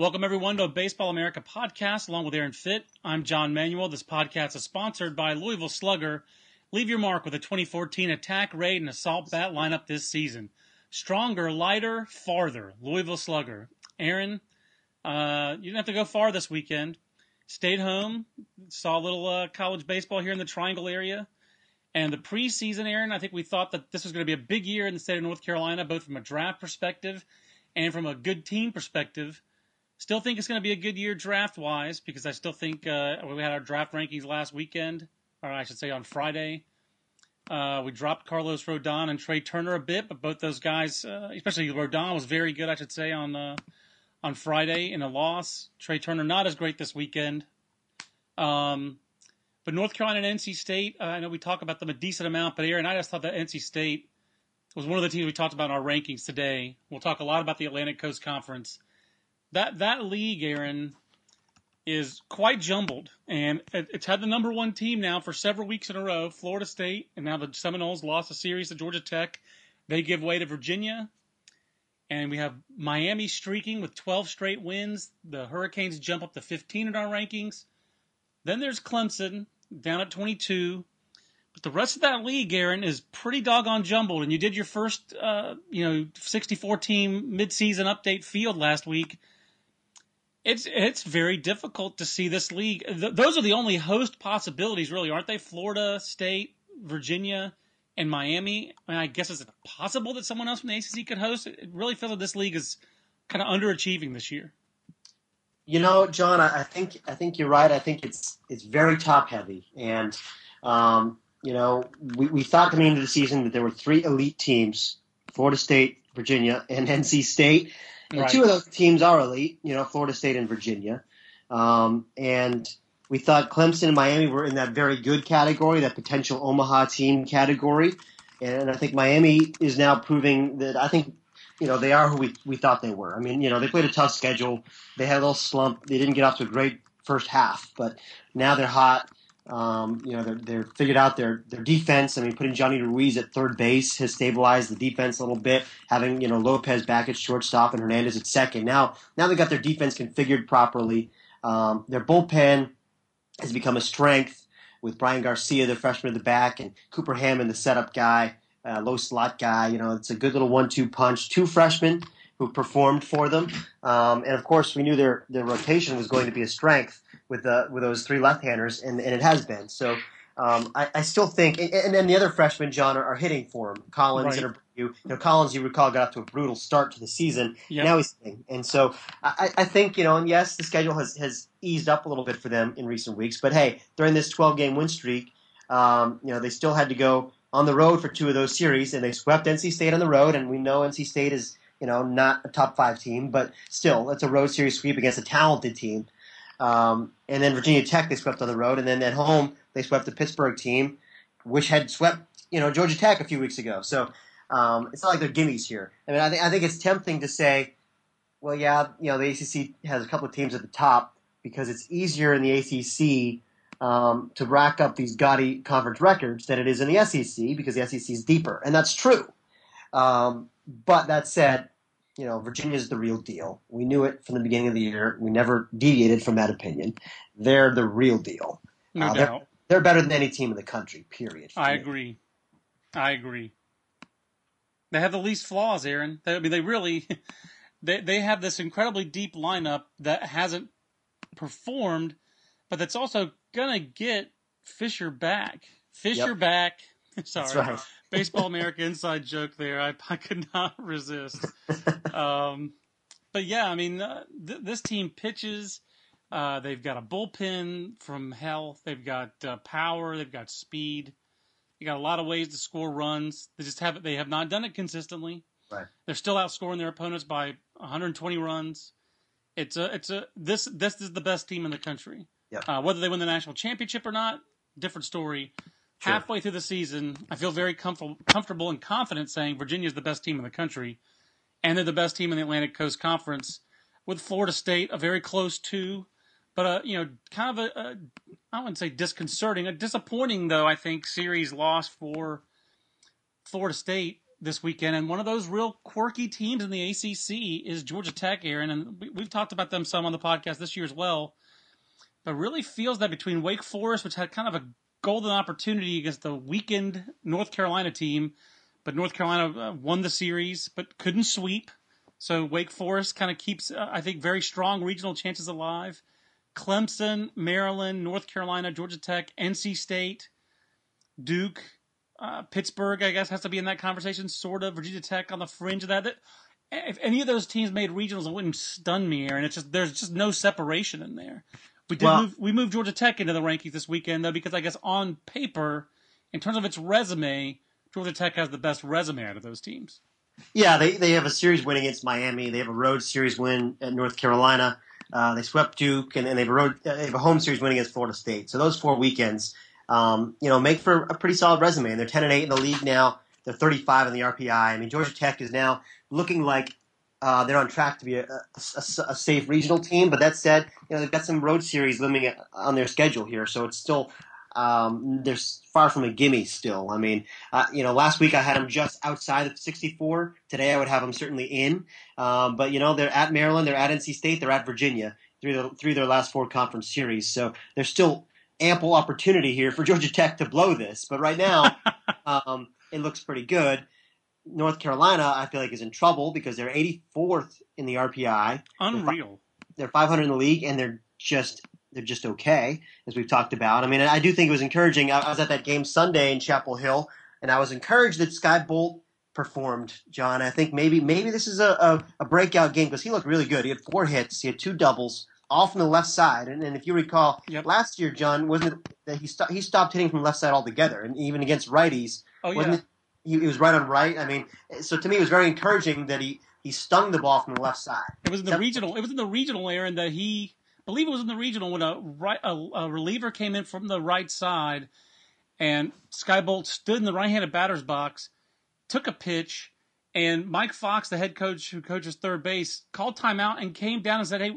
Welcome, everyone, to a Baseball America podcast along with Aaron Fitt. I'm John Manuel. This podcast is sponsored by Louisville Slugger. Leave your mark with a 2014 attack, raid, and assault bat lineup this season. Stronger, lighter, farther. Louisville Slugger. Aaron, uh, you didn't have to go far this weekend. Stayed home, saw a little uh, college baseball here in the Triangle area. And the preseason, Aaron, I think we thought that this was going to be a big year in the state of North Carolina, both from a draft perspective and from a good team perspective. Still think it's going to be a good year draft wise because I still think uh, we had our draft rankings last weekend, or I should say on Friday. Uh, we dropped Carlos Rodon and Trea Turner a bit, but both those guys, uh, especially Rodon, was very good, I should say, on uh, on Friday in a loss. Trea Turner not as great this weekend. Um, but North Carolina and NC State, uh, I know we talk about them a decent amount, but Aaron, I just thought that NC State was one of the teams we talked about in our rankings today. We'll talk a lot about the Atlantic Coast Conference. That that league, Aaron, is quite jumbled, and it's had the number one team now for several weeks in a row. Florida State, and now the Seminoles lost a series to Georgia Tech. They give way to Virginia, and we have Miami streaking with 12 straight wins. The Hurricanes jump up to 15 in our rankings. Then there's Clemson down at 22. But the rest of that league, Aaron, is pretty doggone jumbled. And you did your first, uh, you know, 64 team midseason update field last week. It's it's very difficult to see this league. Th- those are the only host possibilities, really, aren't they? Florida State, Virginia, and Miami. I, mean, I guess it's possible that someone else from the ACC could host. It really feels like this league is kind of underachieving this year. You know, John, I, think I think you're right. I think it's it's very top heavy, and um, you know, we, we thought coming into the season that there were three elite teams: Florida State, Virginia, and NC State. Right. two of those teams are elite. You know, Florida State and Virginia. Um, and we thought Clemson and Miami were in that very good category, that potential Omaha team category. And I think Miami is now proving that I think, you know, they are who we, we thought they were. I mean, you know, they played a tough schedule. They had a little slump. They didn't get off to a great first half, but now they're hot. Um, you know, they're, they're figured out their, their defense. I mean, putting Johnny Ruiz at third base has stabilized the defense a little bit. Having, you know, Lopez back at shortstop and Hernandez at second. Now, now they got their defense configured properly. Um, their bullpen has become a strength with Bryan Garcia, the freshman at the back, and Cooper Hammond, the setup guy, uh, low slot guy. You know, it's a good little one-two punch. Two freshmen who performed for them, um, and of course, we knew their their rotation was going to be a strength with the with those three left-handers, and, and it has been. So. Um, I, I still think, and, and then the other freshmen, John, are, are hitting for him. Collins Right. and Abreu. You know, Collins, you recall, got off to a brutal start to the season. Yep. Now he's hitting, and so I, I think you know, and yes, the schedule has has eased up a little bit for them in recent weeks. But hey, during this 12 game win streak, um, you know, they still had to go on the road for two of those series, and they swept NC State on the road. And we know NC State is you know not a top five team, but still, it's a road series sweep against a talented team. Um, and then Virginia Tech they swept on the road, and then at home they swept the Pittsburgh team, which had swept you know Georgia Tech a few weeks ago. So um, it's not like they're gimmies here. I mean, I, think I think it's tempting to say, well, yeah, you know, the ACC has a couple of teams at the top because it's easier in the ACC um, to rack up these gaudy conference records than it is in the SEC because the SEC is deeper, and that's true. Um, but that said, you know, Virginia's the real deal. We knew it from the beginning of the year. We never deviated from that opinion. They're the real deal. No Uh, they're- doubt. They're better than any team in the country. Period. I agree. I agree. They have the least flaws, Aaron. They, I mean, they really, they they have this incredibly deep lineup that hasn't performed, but that's also gonna get Fisher back. Fisher Yep. back. Sorry, right. Baseball America inside joke there. I, I could not resist. Um, but yeah, I mean, uh, th- this team pitches. Uh, they've got a bullpen from hell. They've got uh, power. They've got speed. They got a lot of ways to score runs. They just haven't. They have not done it consistently. Right. They're still outscoring their opponents by 120 runs. It's a it's a this this is the best team in the country. Yeah. Uh, whether they win the national championship or not, different story. Sure. Halfway through the season, I feel very comfortable comfortable and confident saying Virginia is the best team in the country, and they're the best team in the Atlantic Coast Conference. With Florida State, a very close two, but a you know kind of a, a I wouldn't say disconcerting, a disappointing though I think series loss for Florida State this weekend, and one of those real quirky teams in the ACC is Georgia Tech, Aaron, and we, we've talked about them some on the podcast this year as well. But really feels that between Wake Forest, which had kind of a golden opportunity against the weakened North Carolina team, but North Carolina uh, won the series but couldn't sweep. So Wake Forest kind of keeps, uh, I think, very strong regional chances alive. Clemson, Maryland, North Carolina, Georgia Tech, NC State, Duke, uh, Pittsburgh, I guess, has to be in that conversation, sort of. Virginia Tech on the fringe of that. that. If any of those teams made regionals, it wouldn't stun me, Aaron. It's just there's just no separation in there. We did Well- move, we moved Georgia Tech into the rankings this weekend though, because I guess on paper, in terms of its resume, Georgia Tech has the best resume out of those teams. Yeah, they, they have a series win against Miami. They have a road series win at North Carolina. Uh, they swept Duke, and, and they have a road uh, they have a home series win against Florida State. So those four weekends, um, you know, make for a pretty solid resume. And they're ten and eight in the league now. They're thirty five in the RPI. I mean, Georgia Tech is now looking like uh, they're on track to be a, a, a- safe regional team. But that said, you know, they've got some road series looming on their schedule here, so it's still um, they're far from a gimme still. I mean, uh, you know, last week I had them just outside of 64. Today I would have them certainly in. Um, but you know, they're at Maryland, they're at NC State, they're at Virginia through the, through their last four conference series. So there's still ample opportunity here for Georgia Tech to blow this. But right now, um, it looks pretty good. North Carolina, I feel like, is in trouble because they're 84th in the RPI. Unreal. They're 500 in the league, and they're just they're just okay, as we've talked about. I mean, I do think it was encouraging. I was at that game Sunday in Chapel Hill, and I was encouraged that Skye Bolt performed. John, I think maybe maybe this is a, a, a breakout game because he looked really good. He had four hits, he had two doubles, all from the left side. And, and if you recall, Yep. last year, John wasn't it that he sto- he stopped hitting from left side altogether, and even against righties, Oh wasn't yeah. it? He, he was right on right. I mean, so to me, it was very encouraging that he he stung the ball from the left side. It was in the regional. It was in the regional, Aaron, that he I believe it was in the regional when a right a, a reliever came in from the right side, and Skye Bolt stood in the right-handed batter's box, took a pitch, and Mike Fox, the head coach who coaches third base, called timeout and came down and said, "Hey."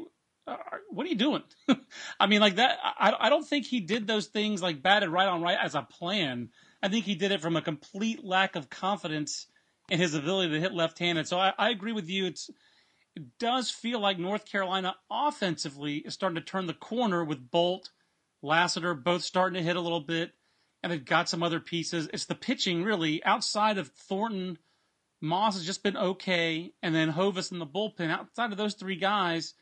uh, What are you doing? I mean, like that. I, I don't think he did those things like batted right on right as a plan. I think he did it from a complete lack of confidence in his ability to hit left-handed. So I, I agree with you. It's it does feel like North Carolina offensively is starting to turn the corner with Bolt, Lassiter both starting to hit a little bit, and they've got some other pieces. It's the pitching really outside of Thornton. Moss has just been okay, and then Hovis in the bullpen. Outside of those three guys,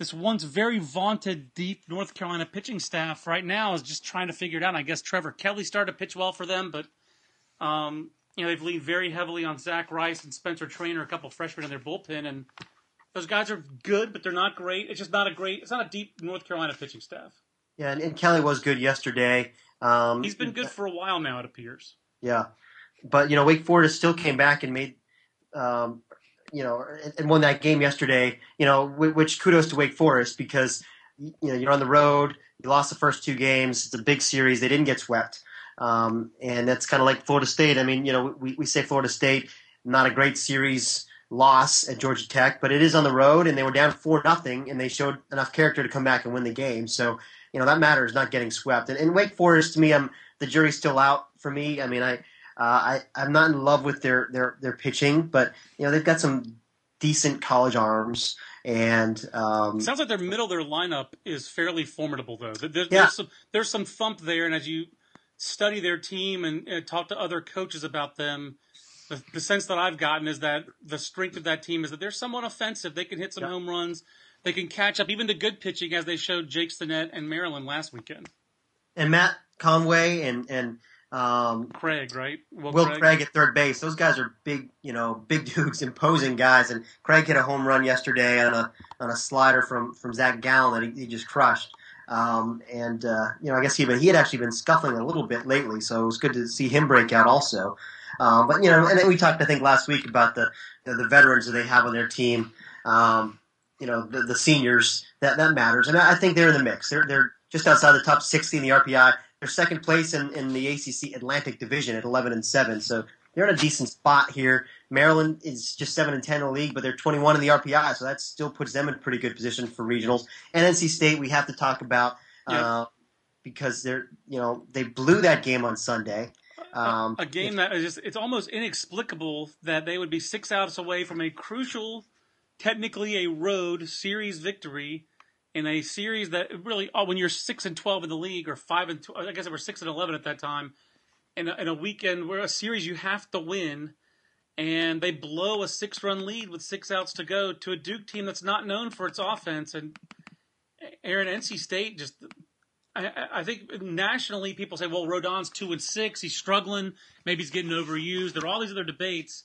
this once very vaunted deep North Carolina pitching staff right now is just trying to figure it out. I guess Trevor Kelley started to pitch well for them, but um, you know they've leaned very heavily on Zach Rice and Spencer Trayner, a couple freshmen in their bullpen, and those guys are good, but they're not great. It's just not a great. It's not a deep North Carolina pitching staff. Yeah, and, and Kelley was good yesterday. Um, He's been good for a while now, it appears. Yeah, but you know, Wake Forest still came back and made, um, you know, and- won that game yesterday. You know, which kudos to Wake Forest because you know you're on the road. You lost the first two games. It's a big series. They didn't get swept, um, and that's kind of like Florida State. I mean, you know, we, we say Florida State not a great series loss at Georgia Tech, but it is on the road, and they were down four nothing, and they showed enough character to come back and win the game. So you know that matters, not getting swept. And, and Wake Forest, to me, I'm the jury's still out for me. I mean, I, uh, I I'm not in love with their their their pitching, but you know they've got some decent college arms, and um, Sounds like their middle of their lineup is fairly formidable, though. There- there- Yeah. there's some there's some thump there, and as you study their team and, and talk to other coaches about them, the, the sense that I've gotten is that the strength of that team is that they're somewhat offensive. They can hit some Yeah. home runs. They can catch up even to good pitching, as they showed Jake Stinnett and Maryland last weekend. and Matt Conway and and um, Craig, right? Will Craig. at third base. Those guys are big, you know, big dudes, imposing guys. And Craig hit a home run yesterday on a on a slider from from Zac Gallen that he, he just crushed. Um, and uh, you know, I guess he he had actually been scuffling a little bit lately, so it was good to see him break out also. Um, but you know, and then we talked I think last week about the the, the veterans that they have on their team. Um, you know the, the seniors that that matters, and I think they're in the mix. They're they're just outside the top 60 in the RPI. They're second place in, in the ACC Atlantic Division at 11 and seven, so they're in a decent spot here. Maryland is just seven and ten in the league, but they're 21 in the RPI, so that still puts them in a pretty good position for regionals. And NC State, we have to talk about uh, because they're you know they blew that game on Sunday. Um, a, a, game that is just, it's almost inexplicable that they would be six outs away from a crucial, technically a road series victory in a series that really, oh, when you're six and twelve in the league or five and I guess they were six and eleven at that time, in a, in a weekend where a series you have to win, and they blow a six run lead with six outs to go to a Duke team that's not known for its offense, and Aaron NC State just I, I, think nationally people say, well, Rodon's two and six. He's struggling. Maybe he's getting overused. There are all these other debates.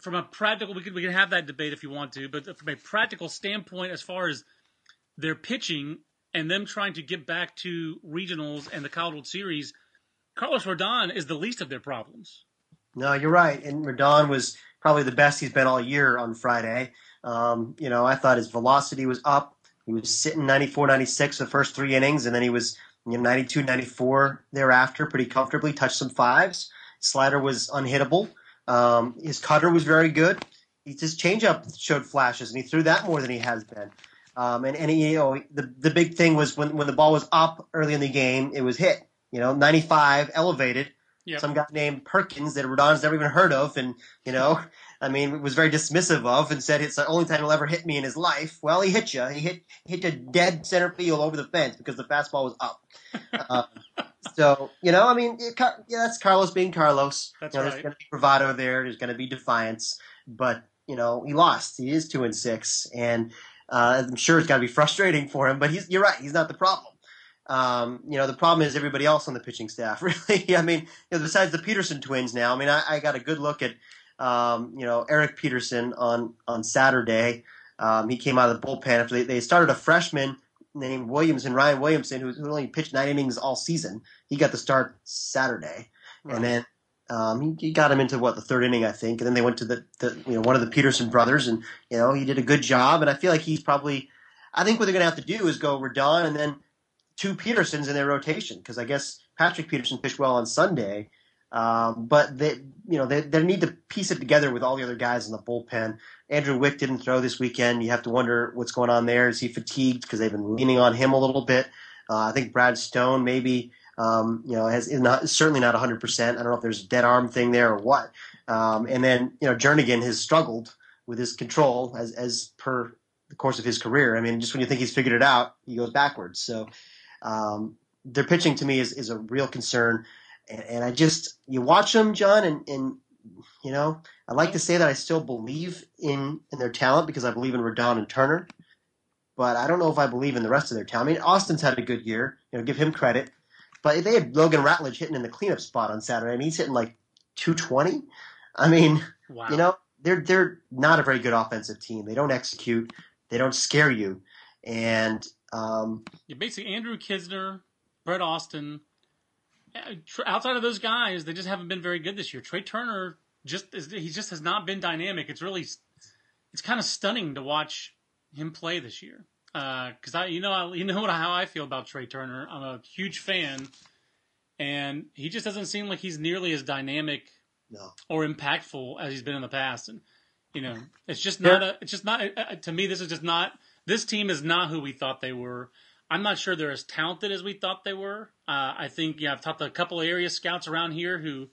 From a practical, we can we can have that debate if you want to, but from a practical standpoint, as far as their pitching and them trying to get back to regionals and the College Series, Carlos Rodon is the least of their problems. No, you're right. And Rodon was probably the best he's been all year on Friday. Um, you know, I thought his velocity was up. He was sitting 94, 96 the first three innings, and then he was you know, 92, 94 thereafter, pretty comfortably. Touched some fives. Slider was unhittable. Um, his cutter was very good. His changeup showed flashes, and he threw that more than he has been. Um, and, and he, you know, the the big thing was when when the ball was up early in the game, it was hit. You know, 95 elevated. Yep. Some guy named Perkins that Rodon's never even heard of, and you know, I mean, was very dismissive of and said it's the only time he'll ever hit me in his life. Well, he hit you. He hit hit you dead center field over the fence because the fastball was up. uh, so you know, I mean, it, yeah, that's Carlos being Carlos. That's you know, right. There's going to be bravado there. There's going to be defiance, but you know, he lost. He is two and six, and uh, I'm sure it's got to be frustrating for him. But he's you're right. He's not the problem. Um, you know, the problem is everybody else on the pitching staff. Really, I mean, you know, besides the Peterson twins now. I mean, I, I got a good look at um, you know, Eric Peterson on on Saturday. Um, he came out of the bullpen after they, they started a freshman named Williamson, Ryan Williamson, who, who only pitched nine innings all season. He got the start Saturday, right. and then um, he, he, got him into what the third inning, I think, and then they went to the, the you know one of the Peterson brothers, and you know he did a good job, and I feel like he's probably. I think what they're going to have to do is go Rodon and then two Petersons in their rotation because I guess Patrick Peterson pitched well on Sunday, um, but they, you know, they, they need to piece it together with all the other guys in the bullpen. Andrew Wick didn't throw this weekend. You have to wonder what's going on there. Is he fatigued because they've been leaning on him a little bit? Uh, I think Brad Stone maybe, um, you know, has not certainly not 100. percent I don't know if there's a dead arm thing there or what. Um, and then you know, Jernigan has struggled with his control as as per the course of his career. I mean, just when you think he's figured it out, he goes backwards. So um, their pitching to me is is a real concern and, and I just you watch them, John, and, and you know I like to say that I still believe in in their talent because I believe in Rodon and Turner, but I don't know if I believe in the rest of their talent. I mean, Austin's had a good year, you know, give him credit, but they had Logan Ratledge hitting in the cleanup spot on Saturday, and he's hitting like 220. I mean, wow. you know, they're they're not a very good offensive team. They don't execute. They don't scare you, and um, yeah, basically Andrew Knizner, Brett Austin, outside of those guys, they just haven't been very good this year. Trea Turner just is, he just has not been dynamic. It's really it's kind of stunning to watch him play this year. Because uh, I, you know, I, you know what, how I feel about Trea Turner. I'm a huge fan, and he just doesn't seem like he's nearly as dynamic no. or impactful as he's been in the past. And you know, it's just not a. It's just not to me. This is just not. This team is not who we thought they were. I'm not sure they're as talented as we thought they were. Uh, I think yeah, I've talked to a couple of area scouts around here who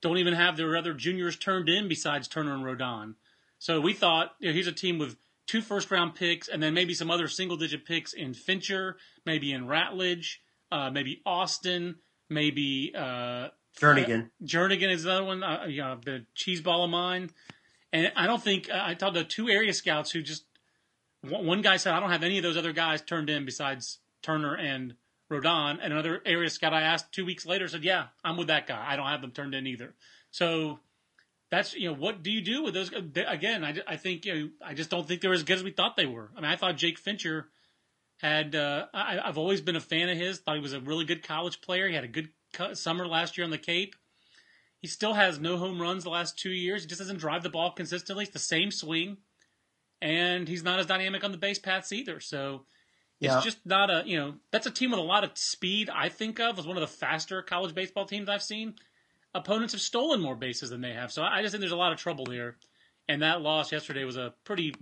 don't even have their other juniors turned in besides Turner and Rodon. So we thought you know, here's a team with two first round picks and then maybe some other single digit picks in Fincher, maybe in Ratledge, uh, maybe Austin, maybe uh, Jernigan. Jernigan is another one. Uh, you know, the cheese ball of mine. And I don't think I talked to two area scouts who just one guy said, I don't have any of those other guys turned in besides Turner and Rodon. And another area scout I asked two weeks later said, Yeah, I'm with that guy. I don't have them turned in either. So that's, you know, what do you do with those? Again, I, I think, you know, I just don't think they're as good as we thought they were. I mean, I thought Jake Fincher had, uh, I, I've always been a fan of his, thought he was a really good college player. He had a good summer last year on the Cape. He still has no home runs the last two years. He just doesn't drive the ball consistently. It's the same swing and he's not as dynamic on the base paths either. So it's Yeah. just not a you know that's a team with a lot of speed. I think of as one of the faster college baseball teams I've seen. Opponents have stolen more bases than they have, so I just think there's a lot of trouble here. And that loss yesterday was a pretty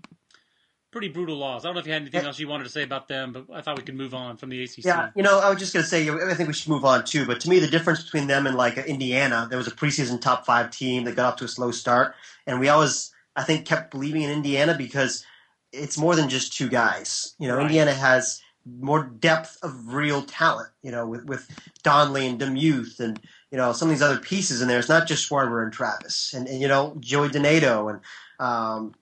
pretty brutal loss. I don't know if you had anything else you wanted to say about them, but I thought we could move on from the ACC. Yeah, you know, I was just going to say, I think we should move on too. But to me, the difference between them and like Indiana, there was a preseason top five team that got off to a slow start, and we always, I think, kept believing in Indiana because it's more than just two guys. You know, Right. Indiana has more depth of real talent. You know, with with Donley and DeMuth and you know some of these other pieces in there. It's not just Schwarber and Travis and, and you know Joey DeNato and um,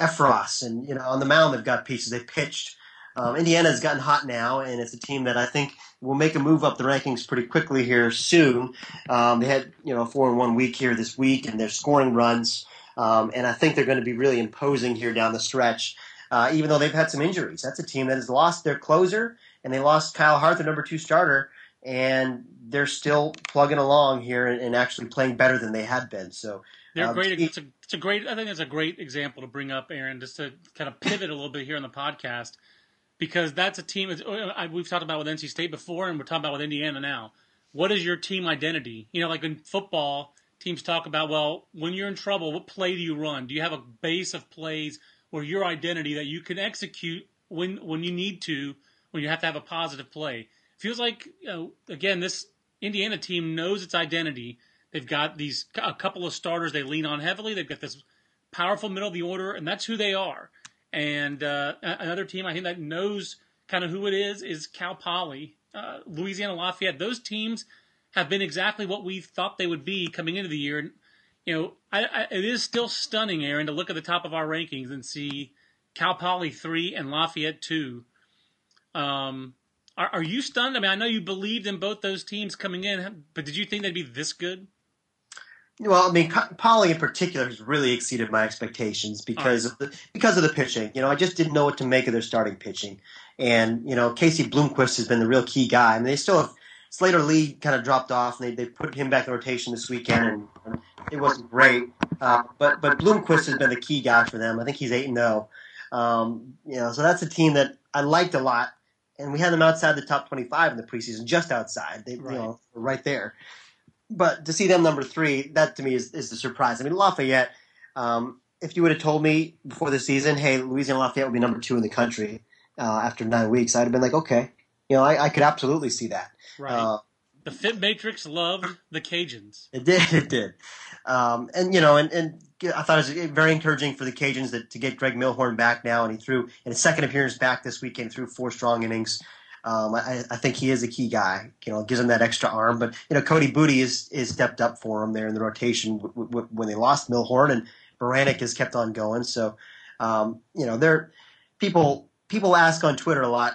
Effross and you know on the mound they've got pieces. They pitched. Um, Indiana's gotten hot now, and it's a team that I think will make a move up the rankings pretty quickly here soon. Um, they had you know a four and one week here this week, and they're scoring runs, um, and I think they're going to be really imposing here down the stretch. Uh, even though they've had some injuries, that's a team that has lost their closer, and they lost Kyle Hart, their number two starter, and they're still plugging along here and, and actually playing better than they had been. So They're Um, great. It's a, it's a great. I think it's a great example to bring up, Aaron, just to kind of pivot a little bit here on the podcast, because that's a team. We've talked about with NC State before, and we're talking about with Indiana now. What is your team identity? You know, like in football, teams talk about, well, when you're in trouble, what play do you run? Do you have a base of plays or your identity that you can execute when when you need to, when you have to have a positive play? Feels like, you know, again, this Indiana team knows its identity. They've got these a couple of starters they lean on heavily. They've got this powerful middle of the order, and that's who they are. And uh, another team I think that knows kind of who it is is Cal Poly, uh, Louisiana Lafayette. Those teams have been exactly what we thought they would be coming into the year. You know, I, I, it is still stunning, Aaron, to look at the top of our rankings and see Cal Poly three and Lafayette two. Um, are, are you stunned? I mean, I know you believed in both those teams coming in, but did you think they'd be this good? Well, I mean, Poly in particular has really exceeded my expectations because of the because of the pitching. You know, I just didn't know what to make of their starting pitching, and you know, Casey Bloomquist has been the real key guy. I mean, they still have Slater Lee kind of dropped off, and they, they put him back in rotation this weekend, and, and it wasn't great. Uh, but but Bloomquist has been the key guy for them. I think he's eight and zero. Um, you know, so that's a team that I liked a lot, and we had them outside the top twenty five in the preseason, just outside. They Right. you know right there. But to see them number three, that to me is, is the surprise. I mean, Lafayette. Um, if you would have told me before the season, hey, Louisiana Lafayette will be number two in the country uh, after nine weeks, I'd have been like, okay, you know, I, I could absolutely see that. Right. Uh, the Fitt Matrix loved the Cajuns. It did. It did. Um, and you know, and, and I thought it was very encouraging for the Cajuns that to get Greg Milhorn back now, and he threw in his second appearance back this weekend, threw four strong innings. Um, I, I think he is a key guy. You know, gives him that extra arm. But you know, Cody Boutte is is stepped up for him there in the rotation w- w- when they lost Milhorn, and Baranik has kept on going. So, um, you know, they're people people ask on Twitter a lot.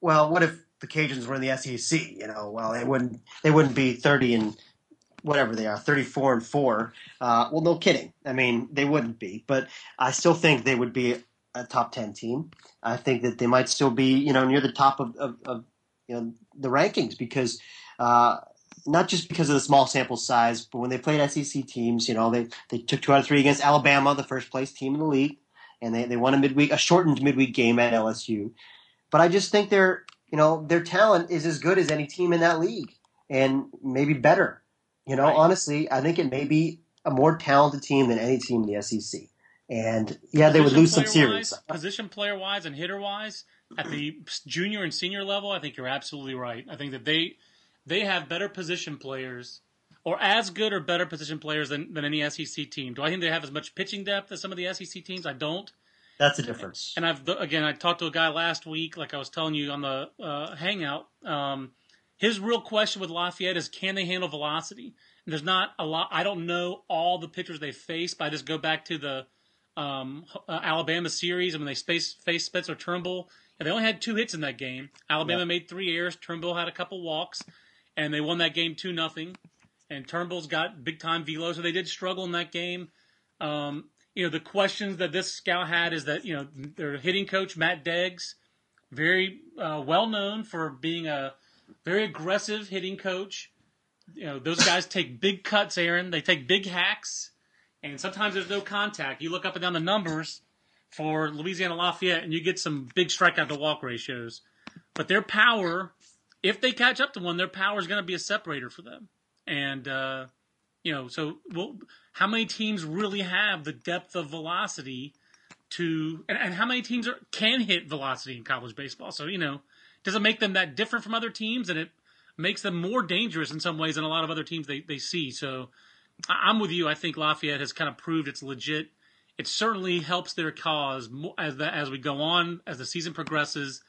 Well, what if the Cajuns were in the SEC? You know, well, they wouldn't they wouldn't be thirty and whatever they are, 34 and 4. Uh, well, no kidding. I mean, they wouldn't be, but I still think they would be a top 10 team. I think that they might still be, you know, near the top of, of, of you know, the rankings because, uh, not just because of the small sample size, but when they played SEC teams, you know, they, they took two out of three against Alabama, the first place team in the league, and they, they won a midweek, a shortened midweek game at LSU. But I just think their, you know, their talent is as good as any team in that league and maybe better. You know, Right. honestly, I think it may be a more talented team than any team in the SEC. And yeah, they would lose some series. Wise, position player wise and hitter wise, at the junior and senior level, I think you're absolutely right. I think that they they have better position players, or as good or better position players than, than any SEC team. Do I think they have as much pitching depth as some of the SEC teams? I don't. That's a difference. And I've again, I talked to a guy last week, like I was telling you on the uh, hangout. Um, his real question with Lafayette is, can they handle velocity? And there's not a lot. I don't know all the pitchers they face, but I just go back to the um, uh, Alabama series and when they space, faced Spencer Turnbull. And they only had two hits in that game. Alabama Yeah. made three errors. Turnbull had a couple walks, and they won that game two nothing. And Turnbull's got big time velo, so they did struggle in that game. Um, you know, the questions that this scout had is that, you know, their hitting coach, Matt Deggs, very uh, well known for being a very aggressive hitting coach. You know, those guys take big cuts, Aaron. They take big hacks, and sometimes there's no contact. You look up and down the numbers. for Louisiana Lafayette, and you get some big strikeout to walk ratios. But their power, if they catch up to one, their power is going to be a separator for them. And uh, you know, so well, how many teams really have the depth of velocity to, and, and how many teams are, can hit velocity in college baseball? So you know, does it make them that different from other teams, and it makes them more dangerous in some ways than a lot of other teams they they see? So I'm with you. I think Lafayette has kind of proved it's legit. It certainly helps their cause as the, as we go on as the season progresses.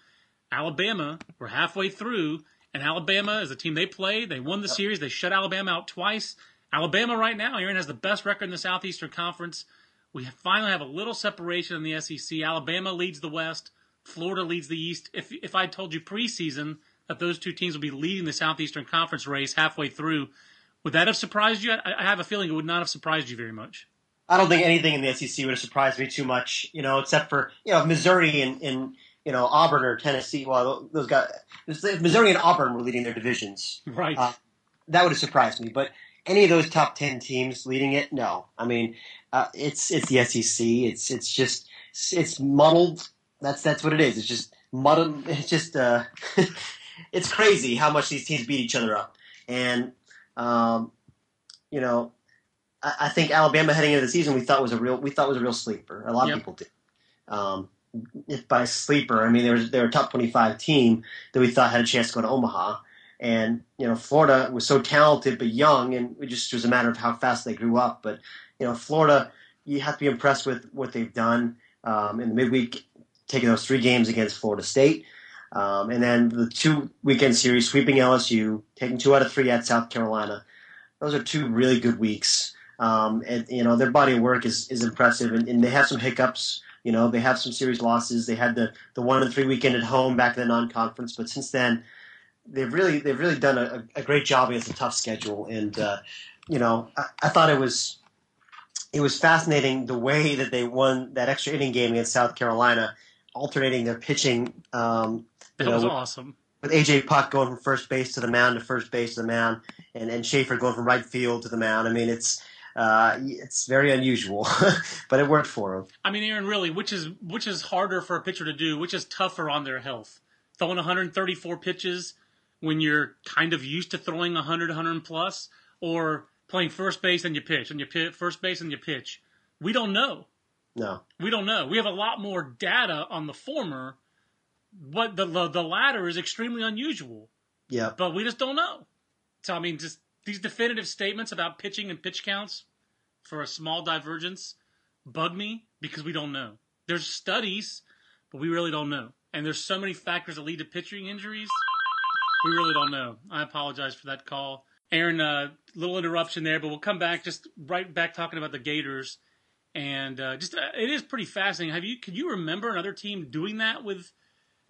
Alabama, we're halfway through, and Alabama is a team they play. They won the series. They shut Alabama out twice. Alabama right now, Aaron has the best record in the Southeastern Conference. We finally have a little separation in the SEC. Alabama leads the West. Florida leads the East. If if I told you preseason that those two teams would be leading the Southeastern Conference race halfway through, would that have surprised you? I, I have a feeling it would not have surprised you very much. I don't think anything in the SEC would have surprised me too much, you know, except for you know Missouri and, and you know Auburn or Tennessee. Well, those guys, Missouri and Auburn were leading their divisions, right? Uh, that would have surprised me, but any of those top ten teams leading it, no. I mean, uh, it's it's the SEC. It's it's just it's muddled. That's that's what it is. It's just muddled. It's just uh, it's crazy how much these teams beat each other up, and um, you know, I, I, think Alabama heading into the season we thought was a real we thought was a real sleeper. A lot yep. of people did. Um, if by sleeper, I mean they were they were a top twenty five team that we thought had a chance to go to Omaha. And you know, Florida was so talented but young, and it just was a matter of how fast they grew up. But you know, Florida, you have to be impressed with what they've done um, in the midweek, taking those three games against Florida State, um, and then the two weekend series, sweeping LSU, taking two out of three at South Carolina. Those are two really good weeks. Um, and you know their body of work is, is impressive, and, and they have some hiccups. You know they have some series losses. They had the the one and three weekend at home back in the non-conference, but since then they've really they've really done a, a great job against a tough schedule. And uh, you know, I, I, thought it was it was fascinating the way that they won that extra inning game against South Carolina, alternating their pitching. Um, that know, was with, awesome. With AJ Puk going from first base to the mound to first base to the mound, and and Shafer going from right field to the mound. I mean, it's. Uh, it's very unusual, but it worked for him. I mean, Aaron, really, which is which is harder for a pitcher to do? Which is tougher on their health? Throwing 134 pitches when you're kind of used to throwing 100, 100 plus, or playing first base and you pitch, and you pitch first base and you pitch. We don't know. No, we don't know. We have a lot more data on the former, but the the, latter is extremely unusual. Yeah, but we just don't know. So I mean, just these definitive statements about pitching and pitch counts for a small divergence bug me because we don't know. There's studies, but we really don't know. And there's so many factors that lead to pitching injuries we really don't know. I apologize for that call. Aaron, a uh, little interruption there, but we'll come back just right back talking about the Gators. And uh, just uh, it is pretty fascinating. Have you can you remember another team doing that with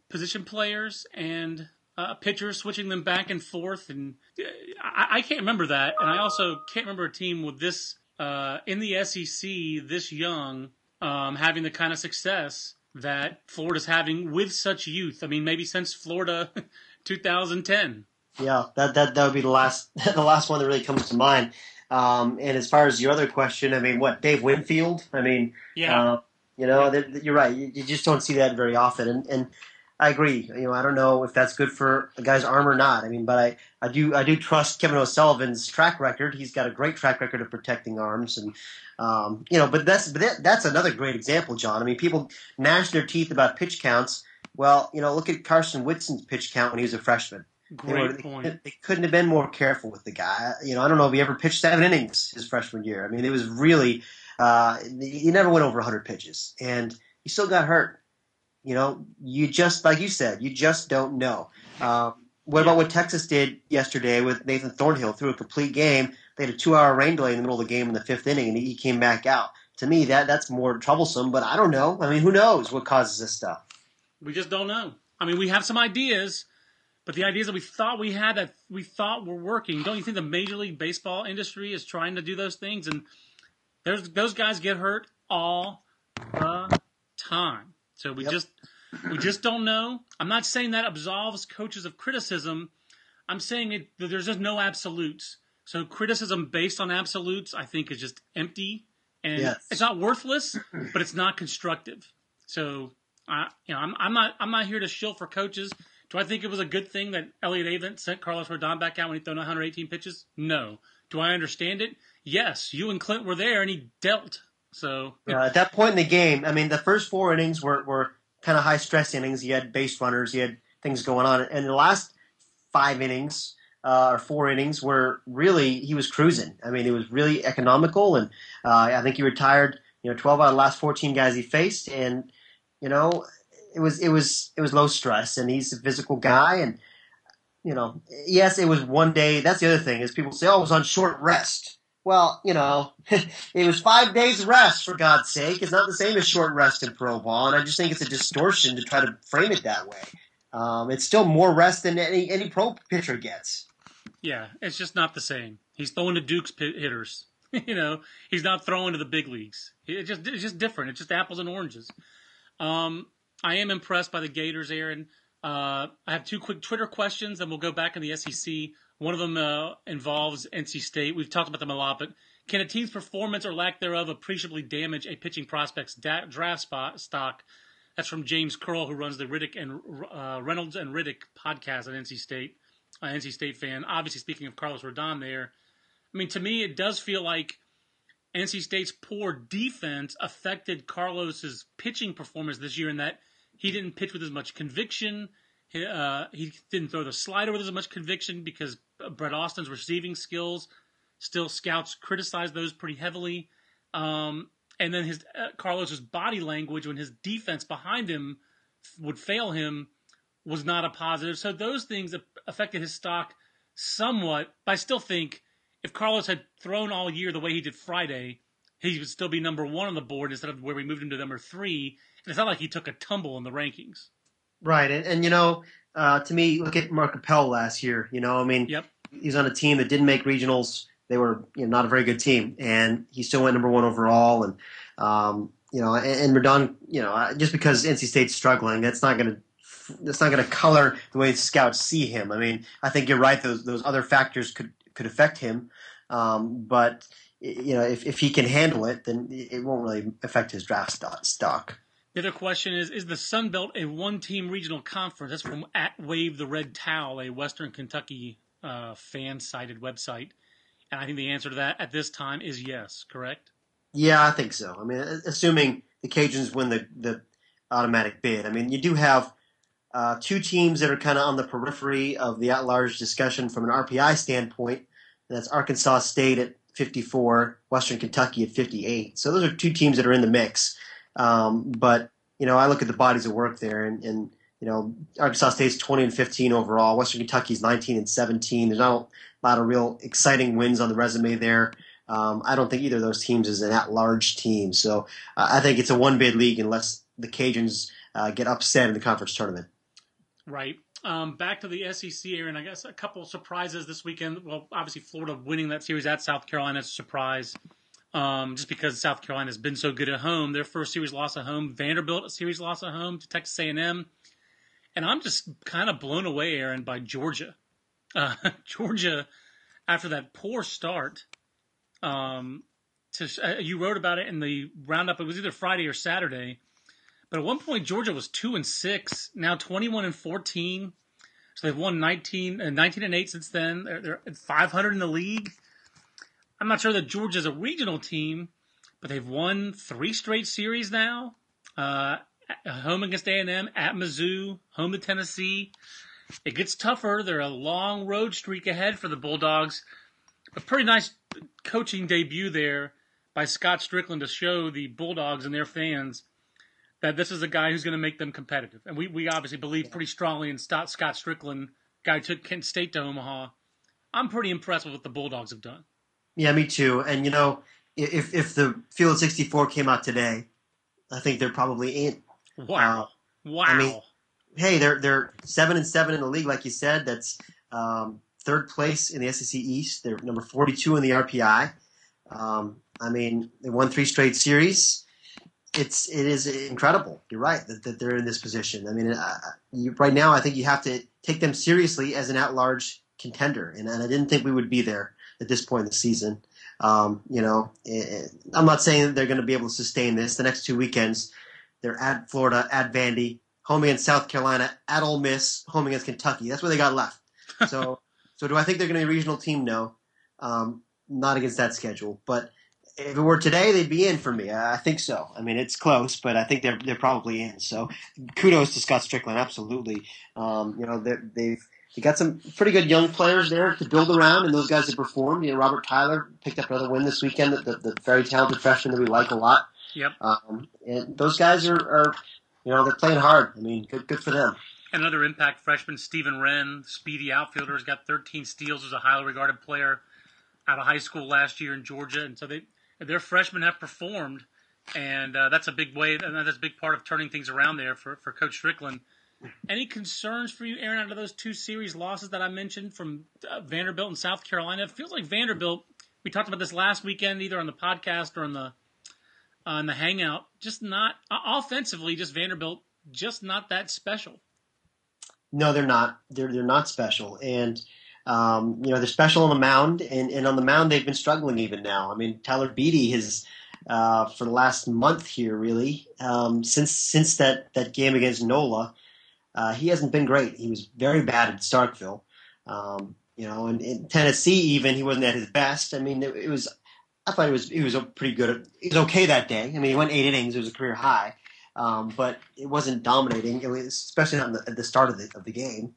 position players and uh, pitchers switching them back and forth? And uh, I, I, can't remember that. And I also can't remember a team with this uh, in the SEC this young um, having the kind of success that Florida's having with such youth. I mean, maybe since Florida 2010. Yeah, that that that would be the last the last one that really comes to mind. Um, and as far as your other question, I mean, what Dave Winfield? I mean, yeah, uh, you know, you're right. You, you, just don't see that very often, and and I agree. You know, I don't know if that's good for a guy's arm or not. I mean, but I, I do I do trust Kevin O'Sullivan's track record. He's got a great track record of protecting arms, and um, you know, but that's but that, that's another great example, John. I mean, people gnash their teeth about pitch counts well, you know, look at Karsten Whitson's pitch count when he was a freshman. Great they, point. They, couldn't have been more careful with the guy. You know, I don't know if he ever pitched seven innings his freshman year. I mean, it was really uh, he never went over 100 pitches, and he still got hurt. You know, you just like you said, you just don't know. Um, what about what Texas did yesterday with Nathan Thornhill through a complete game? They had a two-hour rain delay in the middle of the game in the fifth inning, and he came back out. To me, that that's more troublesome. But I don't know. I mean, who knows what causes this stuff? We just don't know. I mean, we have some ideas, but the ideas that we thought we had that we thought were working, don't you think the Major League Baseball industry is trying to do those things? And there's those guys get hurt all the time. So we yep. just we just don't know. I'm not saying that absolves coaches of criticism. I'm saying it, there's just no absolutes. So criticism based on absolutes, I think, is just empty and yes. it's not worthless, but it's not constructive. So, I, you know, I'm, I'm not I'm not here to shill for coaches. Do I think it was a good thing that Elliott Avent sent Carlos Rodon back out when he threw 118 pitches? No. Do I understand it? Yes. You and Clint were there, and he dealt. So yeah, at that point in the game, I mean, the first four innings were, were kind of high stress innings. You had base runners, you had things going on, and the last five innings uh, or four innings were really he was cruising. I mean, it was really economical, and uh, I think he retired. You know, 12 out of the last 14 guys he faced, and you know, it was it was it was low stress, and he's a physical guy, and you know, yes, it was one day. That's the other thing is people say, "Oh, it was on short rest." Well, you know, it was five days rest for God's sake. It's not the same as short rest in pro ball, and I just think it's a distortion to try to frame it that way. Um, it's still more rest than any any pro pitcher gets. Yeah, it's just not the same. He's throwing to Duke's hitters. you know, he's not throwing to the big leagues. It's just it's just different. It's just apples and oranges. Um, I am impressed by the Gators, Aaron. Uh, I have two quick Twitter questions, and we'll go back in the SEC. One of them uh, involves NC State. We've talked about them a lot, but can a team's performance or lack thereof appreciably damage a pitching prospect's da- draft spot, stock? That's from James Curl, who runs the Riddick and uh, Reynolds and Riddick podcast at NC State. Uh, NC State fan. Obviously, speaking of Carlos Rodon, there. I mean, to me, it does feel like NC State's poor defense affected Carlos's pitching performance this year in that he didn't pitch with as much conviction. He, uh, he didn't throw the slider with as much conviction because Brett Austin's receiving skills still scouts criticize those pretty heavily. Um, and then his uh, Carlos's body language when his defense behind him would fail him was not a positive. So those things affected his stock somewhat. But I still think if Carlos had thrown all year the way he did Friday, he would still be number one on the board instead of where we moved him to number three. It's not like he took a tumble in the rankings. Right, and, and you know, uh, to me, look at Mark Appel last year. You know, I mean, yep. he's on a team that didn't make regionals. They were you know, not a very good team, and he still went number one overall. And um, you know, and, and Rodon, you know, just because NC State's struggling, that's not going to that's not going to color the way scouts see him. I mean, I think you're right; those those other factors could could affect him, um, but you know, if if he can handle it, then it won't really affect his draft stock. The other question is: Is the Sun Belt a one-team regional conference? That's from at Wave the Red Towel, a Western Kentucky uh, fan-sided website, and I think the answer to that at this time is yes. Correct? Yeah, I think so. I mean, assuming the Cajuns win the the automatic bid. I mean, you do have uh, two teams that are kind of on the periphery of the at-large discussion from an RPI standpoint. That's Arkansas State at 54, Western Kentucky at 58. So those are two teams that are in the mix. Um, but you know, I look at the bodies of work there, and, and you know, Arkansas State's 20 and 15 overall. Western Kentucky's 19 and 17. There's not a lot of real exciting wins on the resume there. Um, I don't think either of those teams is an at-large team. So uh, I think it's a one-bid league unless the Cajuns uh, get upset in the conference tournament. Right. Um, back to the SEC, Aaron. I guess a couple surprises this weekend. Well, obviously Florida winning that series at South Carolina is a surprise um, just because South Carolina has been so good at home. Their first series loss at home, Vanderbilt a series loss at home to Texas A&M, and I'm just kind of blown away, Aaron, by Georgia. Uh, Georgia, after that poor start, um, to, uh, you wrote about it in the roundup. It was either Friday or Saturday, but at one point Georgia was two and six, now 21 and 14. So they've won 19, uh, 19 and eight since then. They're, they're 500 in the league. I'm not sure that Georgia's a regional team, but they've won three straight series now. Uh, home against A&M, at Mizzou, home to Tennessee. It gets tougher. They're a long road streak ahead for the Bulldogs. A pretty nice coaching debut there by Scott Stricklin to show the Bulldogs and their fans that this is a guy who's going to make them competitive. And we, we obviously believe pretty strongly in Scott Stricklin, guy who took Kent State to Omaha. I'm pretty impressed with what the Bulldogs have done. Yeah, me too. And you know, if if the Field 64 came out today, I think they're probably in. Wow! Uh, wow! I mean, hey, they're they're seven and seven in the league, like you said. That's um, third place in the SEC East. They're number 42 in the RPI. Um, I mean, they won three straight series. It's it is incredible. You're right that, that they're in this position. I mean, uh, you, right now, I think you have to take them seriously as an at-large contender, and, and I didn't think we would be there at this point in the season. Um, you know, it, I'm not saying that they're going to be able to sustain this. The next two weekends, They're at Florida, at Vandy, home against South Carolina, at Ole Miss, home against Kentucky. That's where they got left. So, so do I think they're going to be a regional team? No, um, not against that schedule. But if it were today, they'd be in for me. I think so. I mean, it's close, but I think they're they're probably in. So, kudos to Scott Stricklin. Absolutely. Um, you know, they've they got some pretty good young players there to build around, and those guys have performed. You know, Robert Tyler picked up another win this weekend. The, the, the very talented freshman that we like a lot. Yep. Um, and those guys are, are, you know, they're playing hard. I mean, good, good for them. Another impact freshman, Stephen Wrenn, speedy outfielder, has got 13 steals. as a highly regarded player out of high school last year in Georgia, and so they their freshmen have performed, and uh, that's a big way. And that's a big part of turning things around there for for Coach Stricklin. Any concerns for you, Aaron, out of those two series losses that I mentioned from uh, Vanderbilt and South Carolina? It feels like Vanderbilt. We talked about this last weekend, either on the podcast or on the on the hangout. Just not uh, offensively, just Vanderbilt, just not that special. No, they're not. They're they're not special, and um, you know they're special on the mound, and, and on the mound they've been struggling even now. I mean, Tyler Beede has uh, for the last month here, really, um, since since that that game against Nola uh, he hasn't been great. He was very bad at Starkville. Um, you know, and in Tennessee, even he wasn't at his best. I mean, it, it was. I thought he was he was pretty good. He was okay that day. I mean, he went eight innings. It was a career high, um, but it wasn't dominating. It was, especially not the, at the start of the of the game.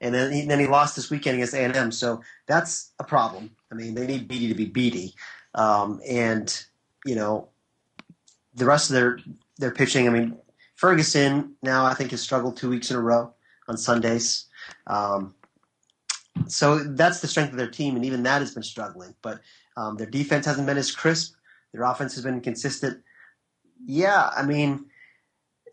And then he, then he lost this weekend against A and M. So that's a problem. I mean, they need Beede to be Beede, um, and you know, the rest of their their pitching. I mean, Ferguson now I think has struggled two weeks in a row on Sundays. Um, so that's the strength of their team, and even that has been struggling. But um, their defense hasn't been as crisp. Their offense has been consistent. Yeah, I mean,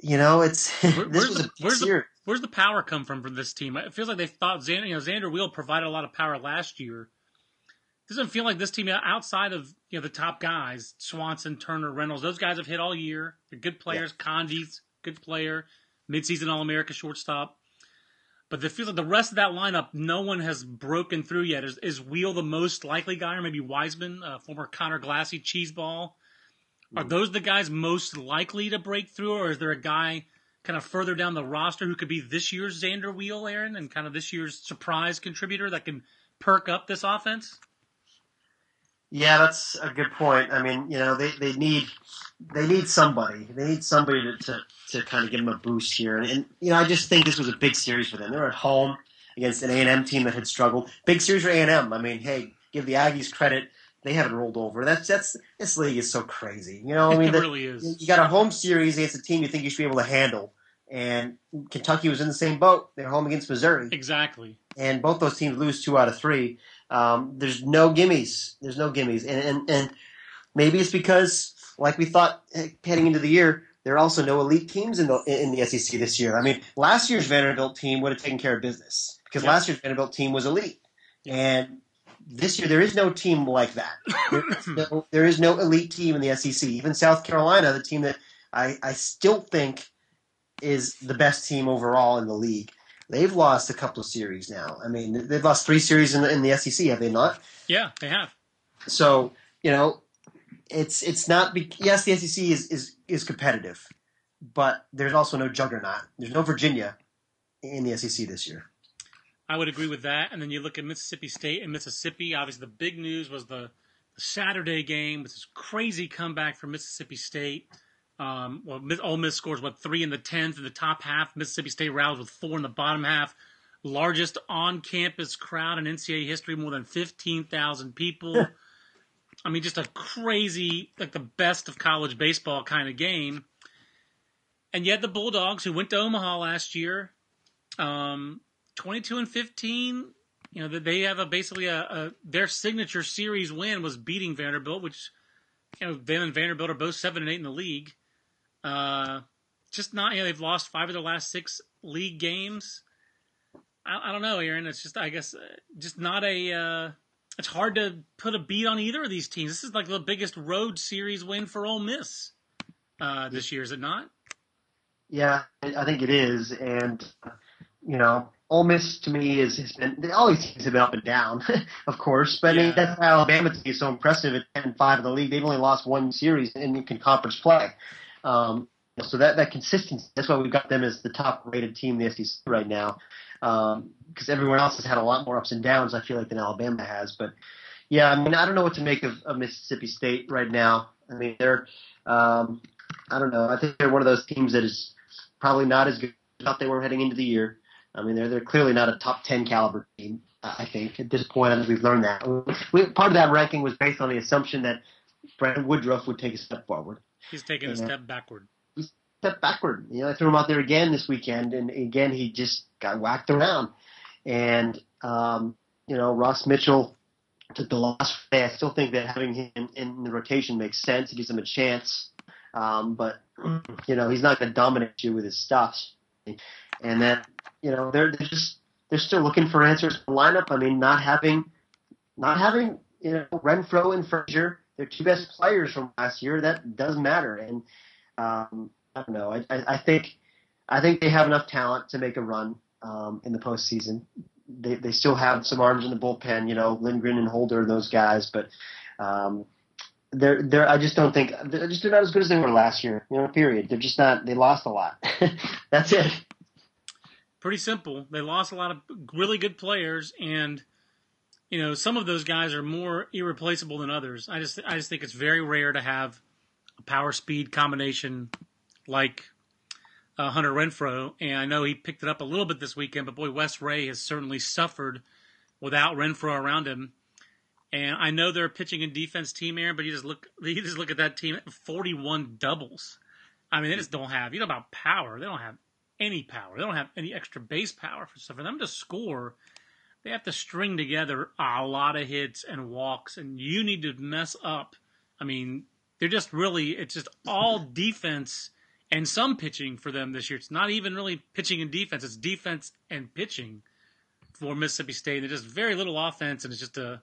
you know, it's Where, this was the, a where's the, where's the power come from for this team? It feels like they thought Xander, you know, Zander Wiel provided a lot of power last year. It Doesn't feel like this team outside of you know the top guys, Swanson, Turner, Reynolds. Those guys have hit all year. They're good players. Yeah. Conde's good player, midseason All America shortstop. But it feels like the rest of that lineup, no one has broken through yet. Is, is Wiel the most likely guy, or maybe Wiseman, uh, former Conor Glassy cheeseball? Are those the guys most likely to break through, or is there a guy kind of further down the roster who could be this year's Zander Wiel, Aaron, and kind of this year's surprise contributor that can perk up this offense? Yeah, that's a good point. I mean, you know, they, they need they need somebody. They need somebody to, to, to kind of give them a boost here. And, and, you know, I just think this was a big series for them. They're at home against an A&M team that had struggled. Big series for A&M. I mean, hey, give the Aggies credit. They haven't rolled over. That's that's this league is so crazy. You know, I mean, it really is. You got a home series against a team you think you should be able to handle, and Kentucky was in the same boat. They're home against Missouri. Exactly. And both those teams lose two out of three. Um, there's no gimmies. There's no gimmies, and, and and maybe it's because, like we thought heading into the year, there are also no elite teams in the in the SEC this year. I mean, last year's Vanderbilt team would have taken care of business because last year's Vanderbilt team was elite, and this year there is no team like that. There is no, there is no elite team in the SEC. Even South Carolina, the team that I, I still think is the best team overall in the league, They've lost a couple of series now. I mean, they've lost three series in the, in the SEC, have they not? Yeah, they have. So you know, it's it's not. Be, yes, the SEC is is is competitive, but there's also no juggernaut. There's no Virginia in the SEC this year. I would agree with that. And then you look at Mississippi State and Mississippi. Obviously, the big news was the, the Saturday game with this crazy comeback for Mississippi State. Um, well, Ole Miss scores what three in the tenth in the top half. Mississippi State rallies with four in the bottom half. Largest on-campus crowd in NCAA history, more than fifteen thousand people. I mean, just a crazy, like the best of college baseball kind of game. And yet, the Bulldogs, who went to Omaha last year, um, twenty-two and fifteen. You know, they have a basically a, a their signature series win was beating Vanderbilt, which you know them and Vanderbilt are both seven and eight in the league. Uh, just not. You know, they've lost five of their last six league games. I, I don't know, Aaron. It's just, I guess, uh, just not a. Uh, it's hard to put a beat on either of these teams. This is like the biggest road series win for Ole Miss uh, this year, is it not? Yeah, I think it is, and you know, Ole Miss to me is has been all these teams have been up and down, of course. But yeah. I mean that's why Alabama is so impressive at 10-5 in the league. They've only lost one series in conference play. Um, so that that consistency. That's why we've got them as the top rated team in the SEC right now, because um, everyone else has had a lot more ups and downs. I feel like than Alabama has, but yeah, I mean, I don't know what to make of, of Mississippi State right now. I mean, they're, um, I don't know. I think they're one of those teams that is probably not as good as they were heading into the year. I mean, they're they're clearly not a top ten caliber team. I think at this point, as we've learned that. We, part of that ranking was based on the assumption that Brandon Woodruff would take a step forward. He's taking a step backward. He stepped backward. You know, I threw him out there again this weekend, and again he just got whacked around. And um, you know, Ross Mitchell took the loss. I still think that having him in the rotation makes sense. It gives him a chance. Um, but you know, he's not going to dominate you with his stuff. And then you know, they're, they're just they're still looking for answers in the lineup. I mean, not having not having you know Renfroe and Frazier, they're two best players from last year. That does matter. And um, I don't know. I, I, I think I think they have enough talent to make a run um, in the postseason they they still have some arms in the bullpen, you know, Lindgren and Holder, those guys, but um, they're they're I just don't think they're just they're not as good as they were last year. You know, period. They're just not. They lost a lot. That's it. Pretty simple. They lost a lot of really good players, and you know some of those guys are more irreplaceable than others. I just I just think it's very rare to have a power speed combination like uh, Hunter Renfroe. and I know he picked it up a little bit this weekend. But boy, Wes Rea has certainly suffered without Renfroe around him. And I know they're a pitching and defense team, Aaron, but you just look you just look at that team, 41 doubles. I mean, they just don't have you know about power. They don't have any power. They don't have any extra base power. So for them to score, they have to string together a lot of hits and walks, and you need to mess up. I mean, they're just really it's just all defense and some pitching for them this year. It's not even really pitching and defense; it's defense and pitching for Mississippi State. And there's just very little offense, and it's just a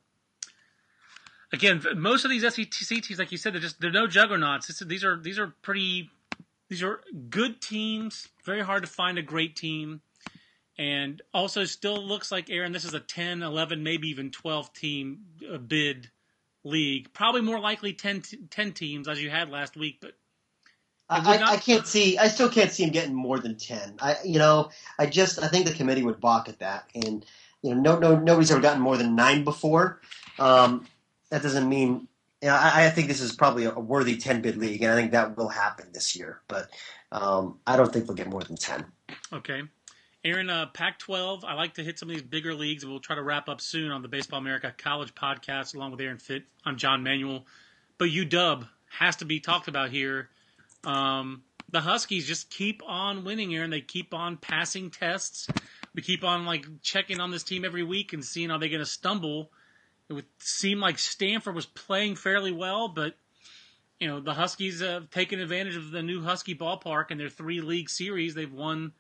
again most of these SEC teams, like you said, they're just they're no juggernauts. It's, these are these are pretty these are good teams. Very hard to find a great team. And also, still looks like Aaron. This is a 10, 11, maybe even 12 team uh, bid league. Probably more likely 10, 10 teams as you had last week, but I, not... I, can't see. I still can't see him getting more than ten. I, you know, I just I think the committee would balk at that, and you know, no, no, nobody's ever gotten more than nine before. Um, that doesn't mean. You know, I, I think this is probably a, worthy ten bid league, and I think that will happen this year. But um, I don't think they'll get more than ten. Okay. Aaron, uh, Pac-12. I like to hit some of these bigger leagues, and we'll try to wrap up soon on the Baseball America College podcast, along with Aaron Fitt. I'm John Manuel, but UW has to be talked about here. Um, the Huskies just keep on winning and they keep on passing tests. We keep on like checking on this team every week and seeing are they going to stumble. It would seem like Stanford was playing fairly well, but you know the Huskies have taken advantage of the new Husky ballpark and their three league series. They've won,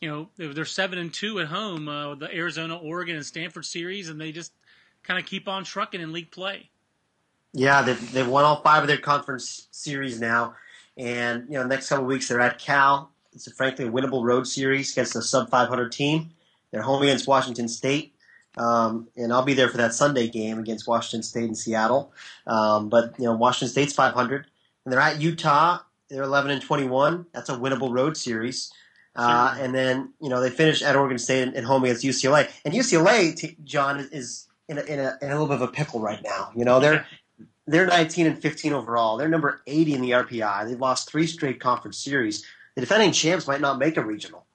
you know, they're seven and two at home, uh, the Arizona, Oregon, and Stanford series, and they just kind of keep on trucking in league play. Yeah, they've, they've won all five of their conference series now. And you know, next couple weeks they're at Cal. It's a, frankly winnable road series against a sub 500 team. They're home against Washington State, um, and I'll be there for that Sunday game against Washington State in Seattle. Um, but you know, Washington State's 500, and they're at Utah. They're 11 and 21. That's a winnable road series. Uh, and then you know they finished at Oregon State and, home against UCLA. And UCLA, t- John, is in a, in a, in a little bit of a pickle right now. You know they're they're 19 and 15 overall. They're number 80 in the RPI. They've lost three straight conference series. The defending champs might not make a regional.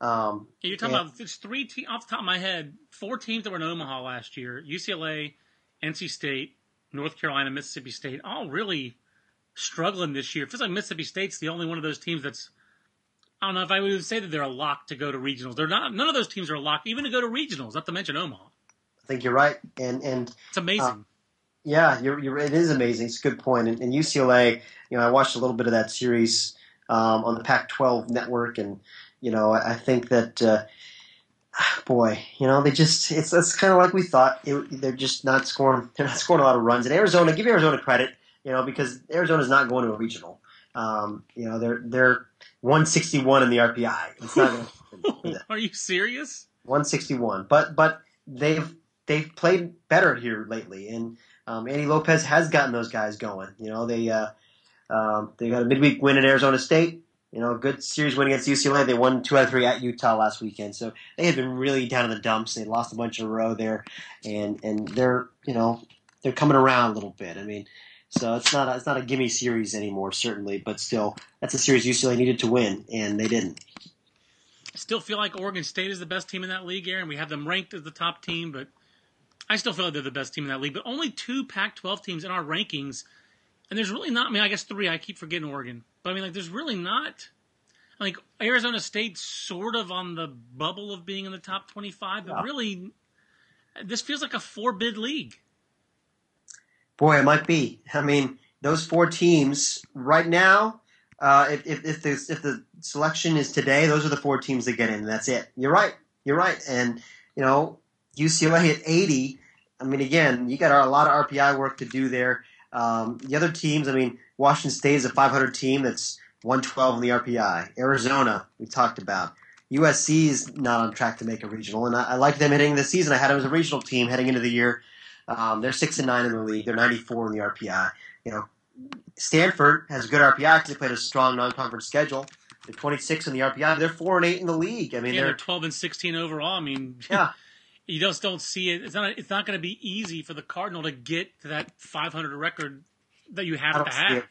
Um, You're talking and, about it's three teams off the top of my head. Four teams that were in Omaha last year: UCLA, NC State, North Carolina, Mississippi State. All really struggling this year. It feels like Mississippi State's the only one of those teams that's. I don't know if I would say that they're a lock to go to regionals. They're not. None of those teams are a lock, even to go to regionals. Not to mention Omaha. I think you're right, and and it's amazing. Uh, yeah, you're, you're, it is amazing. It's a good point. And, and UCLA, you know, I watched a little bit of that series um, on the Pac-12 network, and you know, I, I think that, uh, boy, you know, they just it's it's kind of like we thought. It, they're just not scoring. They're not scoring a lot of runs. And Arizona, give Arizona credit, you know, because Arizona's not going to a regional. Um, you know, they're they're 161 in the RPI. It's not. Gonna, Are you serious? 161, but but they've they've played better here lately, and um, Andy Lopez has gotten those guys going. You know, they uh, um, they got a midweek win at Arizona State. You know, a good series win against UCLA. They won two out of three at Utah last weekend, so they have been really down in the dumps. They lost a bunch in a row there, and and they're you know they're coming around a little bit. I mean, so it's not a, it's not a gimme series anymore, certainly, but still, that's a series UCLA needed to win, and they didn't. Still feel like Oregon State is the best team in that league, Aaron. We have them ranked as the top team, but I still feel like they're the best team in that league. But only two Pac-12 teams in our rankings, and there's really not. I mean, I guess three. I keep forgetting Oregon, but I mean, like, there's really not. Like Arizona State, sort of on the bubble of being in the top 25, but yeah. really, this feels like a four-bid league. Boy, it might be. I mean, those four teams right now. Uh, if, if, if, the, if the selection is today, those are the four teams that get in. That's it. You're right. You're right. And you know, UCLA at 80. I mean, again, you got a lot of RPI work to do there. Um, the other teams, I mean, Washington State is a 500 team that's 112 in the RPI. Arizona, we talked about. USC is not on track to make a regional, and I, I like them heading the season. I had them as a regional team heading into the year. Um, they're six and nine in the league. They're 94 in the RPI. You know, Stanford has a good RPI because they played a strong non-conference schedule. They're 26 in the RPI. They're four and eight in the league. I mean, yeah, they're, they're 12 and 16 overall. I mean, yeah. you just don't see it. It's not. It's not going to be easy for the Cardinal to get to that 500 record that you have to have.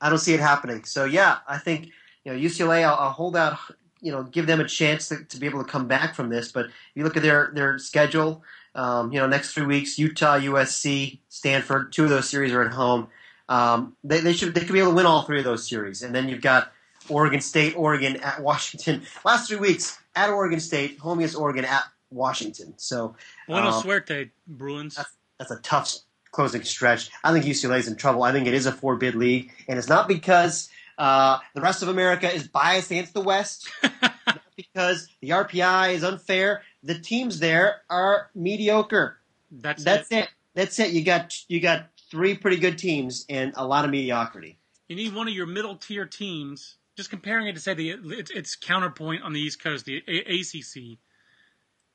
I don't see it happening. So yeah, I think you know UCLA. I'll, I'll hold out. You know, give them a chance to, to, be able to come back from this. But if you look at their their schedule, um, you know, next three weeks: Utah, USC, Stanford. Two of those series are at home. Um, they, they should they could be able to win all three of those series. And then you've got Oregon State, Oregon at Washington. Last three weeks at Oregon State, home against Oregon at Washington. So Buena um, suerte, Bruins. That's, that's, a tough closing stretch. I think UCLA is in trouble. I think it is a four bid league, and it's not because uh, the rest of America is biased against the West. because the RPI is unfair. The teams there are mediocre. That's that's it. it. That's it. You got you got three pretty good teams and a lot of mediocrity. You need one of your middle tier teams. Just comparing it to say the it's, it's counterpoint on the East Coast, the a- ACC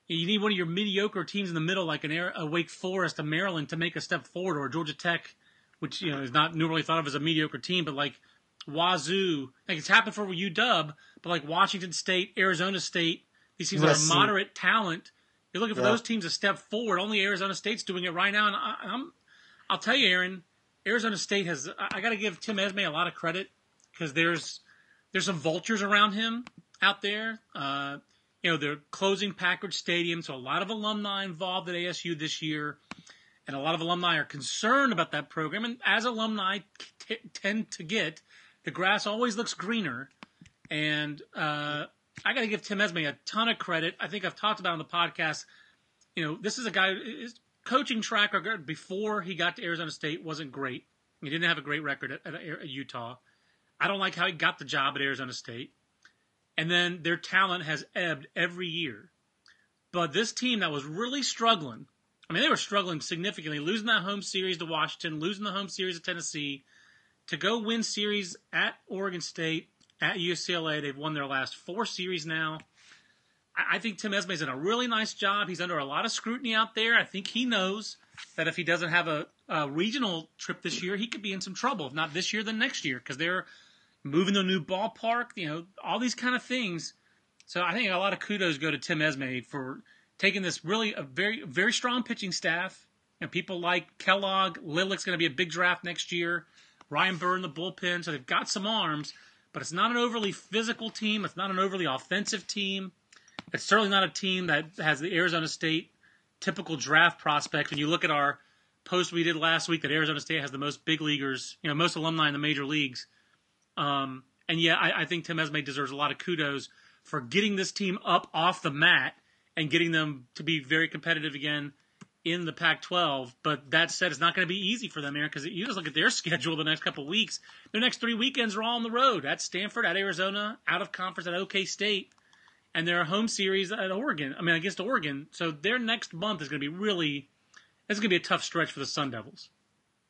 you need one of your mediocre teams in the middle, like an Air, a Wake Forest, a Maryland, to make a step forward, or Georgia Tech, which you know is not normally thought of as a mediocre team, but like Wazoo, like it's happened for UW, but like Washington State, Arizona State, these teams USC. are moderate talent. You're looking for yeah. those teams to step forward. Only Arizona State's doing it right now, and I, am I'll tell you, Aaron, Arizona State has. I, I got to give Tim Esmay a lot of credit because there's there's some vultures around him out there. Uh, you know, they're closing Packard Stadium, so a lot of alumni involved at ASU this year, and a lot of alumni are concerned about that program. And as alumni t- tend to get, the grass always looks greener. And uh, I got to give Tim Esmay a ton of credit. I think I've talked about on the podcast. You know, this is a guy. His coaching track record before he got to Arizona State wasn't great. He didn't have a great record at, at, at Utah. I don't like how he got the job at Arizona State and then their talent has ebbed every year. But this team that was really struggling, I mean, they were struggling significantly, losing that home series to Washington, losing the home series to Tennessee, to go win series at Oregon State, at UCLA. They've won their last four series now. I think Tim Esmay's done a really nice job. He's under a lot of scrutiny out there. I think he knows that if he doesn't have a, a regional trip this year, he could be in some trouble. If not this year, then next year, because they're moving to a new ballpark, you know, all these kind of things. So I think a lot of kudos go to Tim Esmay for taking this really a very very strong pitching staff and people like Kellogg, Lilek's going to be a big draft next year. Ryan Burr in the bullpen, so they've got some arms, but it's not an overly physical team. It's not an overly offensive team. It's certainly not a team that has the Arizona State typical draft prospect. When you look at our post we did last week, that Arizona State has the most big leaguers, you know, most alumni in the major leagues. Um, and yeah, I, I, think Tim Esmay deserves a lot of kudos for getting this team up off the mat and getting them to be very competitive again in the Pac-12. But that said, it's not going to be easy for them, Aaron, because you just look at their schedule the next couple weeks. Their next three weekends are all on the road at Stanford, at Arizona, out of conference at OK State, and their home series at Oregon. I mean, against Oregon. So their next month is going to be really. It's going to be a tough stretch for the Sun Devils.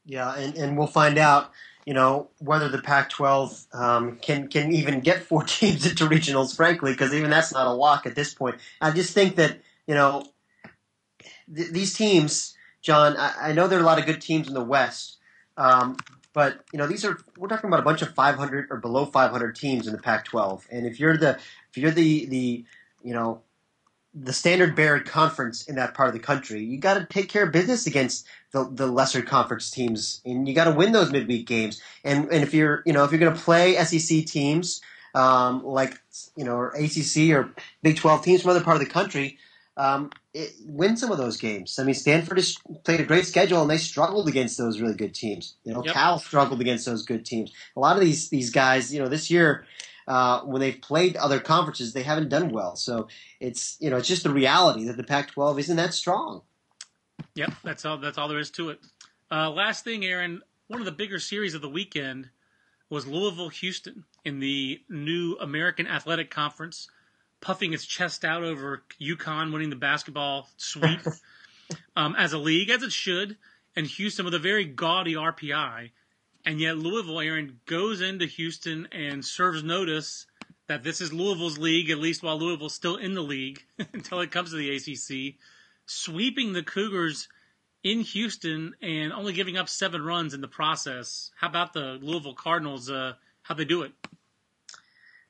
Yeah, and, and we'll find out you know whether the Pac-12 um, can can even get four teams into regionals, frankly, because even that's not a lock at this point. I just think that you know th- these teams, John. I-, I, know there are a lot of good teams in the West, um, But you know, these are we're talking about a bunch of 500 or below 500 teams in the Pac-12, and if you're the if you're the the you know the standard bearer conference in that part of the country, you got to take care of business against the, the lesser conference teams, and you got to win those midweek games. And and if you're you know if you're going to play SEC teams um, like you know or ACC or Big 12 teams from other part of the country, um, it, win some of those games. I mean, Stanford has played a great schedule, and they struggled against those really good teams. You know, Yep. Cal struggled against those good teams. A lot of these these guys, you know, this year. Uh, when they've played other conferences, they haven't done well. So it's you know it's just the reality that the Pac-12 isn't that strong. Yep, that's all. That's all there is to it. Uh, last thing, Aaron. One of the bigger series of the weekend was Louisville Houston in the new American Athletic Conference, puffing its chest out over UConn winning the basketball sweep um, as a league, as it should, and Houston with a very gaudy RPI. And yet Louisville, Aaron, goes into Houston and serves notice that this is Louisville's league, at least while Louisville's still in the league until it comes to the ACC sweeping the Cougars in Houston and only giving up seven runs in the process. How about the Louisville Cardinals? Uh, how they do it?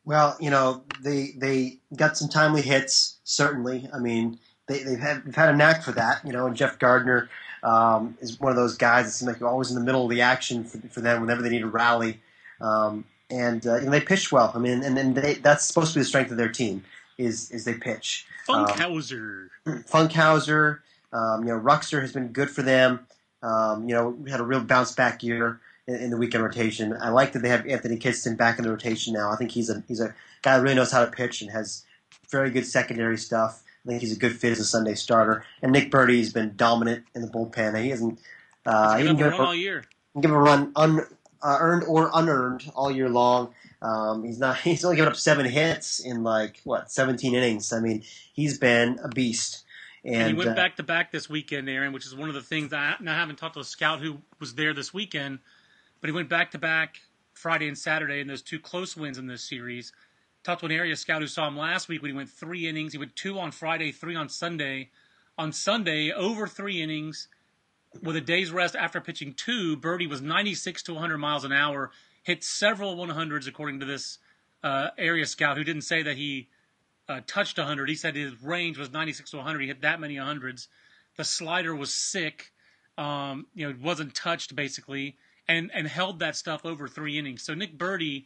Well, you know they they got some timely hits. Certainly, I mean they, they've had they've had a knack for that. You know, and Jeff Gardner um, is one of those guys that seems like always in the middle of the action for, for them whenever they need a rally. Um, and uh, and they pitch well. I mean, and, and they, that's supposed to be the strength of their team is is they pitch. Funkhouser. Funkhouser, um, you know, Ruxer has been good for them. Um, you know, we had a real bounce back year in, in the weekend rotation. I like that they have Anthony Kidston back in the rotation now. I think he's a he's a guy that really knows how to pitch and has very good secondary stuff. I think he's a good fit as a Sunday starter. And Nick Burdi's been dominant in the bullpen. He hasn't uh, he He's been give up up all year. give a run un, uh, earned or unearned all year long. Um, he's not. He's only given up seven hits in like what 17 innings. I mean, he's been a beast. And, And he went uh, back to back this weekend, Aaron, which is one of the things I, and I haven't talked to a scout who was there this weekend, but he went back to back Friday and Saturday in those two close wins in this series. Talked to an area scout who saw him last week when he went three innings. He went two on Friday, three on Sunday. On Sunday, over three innings with a day's rest after pitching two, Burdi was 96 to 100 miles an hour, hit several 100s according to this uh, area scout who didn't say that he uh, touched 100. He said his range was 96 to 100. He hit that many 100s. The slider was sick. Um, you know, it wasn't touched basically, and and held that stuff over three innings. So Nick Burdi,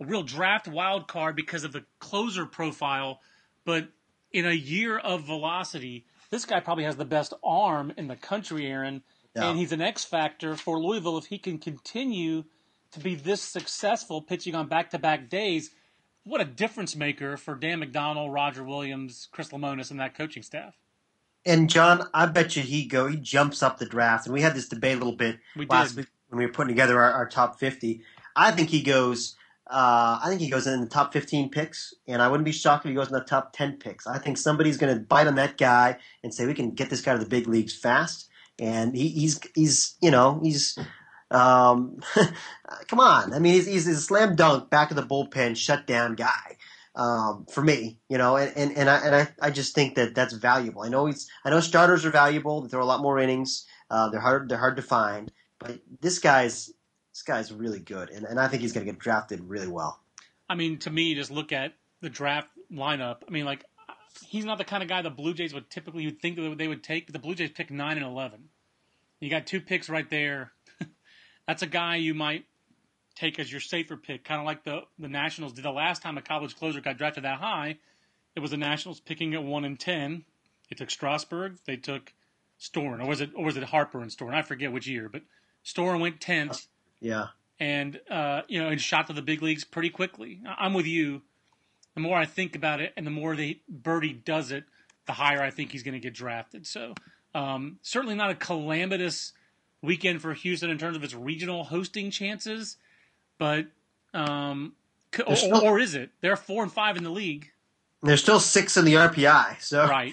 a real draft wild card because of the closer profile, but in a year of velocity, this guy probably has the best arm in the country, Aaron. Yeah. And he's an X factor for Louisville if he can continue to be this successful pitching on back to back days. What a difference maker for Dan McDonnell, Roger Williams, Chris Lemonis, and that coaching staff. And John, I bet you he go he jumps up the draft. And we had this debate a little bit We last did. week when we were putting together our, our top fifty. I think he goes. Uh, I think he goes in the top fifteen picks, and I wouldn't be shocked if he goes in the top ten picks. I think somebody's going to bite on that guy and say we can get this guy to the big leagues fast. And he, he's he's you know he's um, come on. I mean he's, he's a slam dunk back of the bullpen shutdown guy um, for me, you know, and, and, and I and I, I just think that that's valuable. I know he's I know starters are valuable. They throw a lot more innings. Uh, they're hard they're hard to find, but this guy's this guy's really good, and, and I think he's going to get drafted really well. I mean, to me, just look at the draft lineup. I mean, like, he's not the kind of guy the Blue Jays would typically you'd think that they would take, but the Blue Jays pick 9 and 11. You got two picks right there. That's a guy you might take as your safer pick, kind of like the, the Nationals did the last time a college closer got drafted that high. It was the Nationals picking at 1 and 10. They took Strasburg, they took Storen, or was it or was it Harper and Storen? I forget which year, but Storen went 10th Yeah, and uh, you know, and shot to the big leagues pretty quickly. I'm with you. The more I think about it, and the more they Burdi does it, the higher I think he's going to get drafted. So um, certainly not a calamitous weekend for Houston in terms of its regional hosting chances, but um, or, still- or is it? They're four and five in the league, They're still six in the RPI, so right?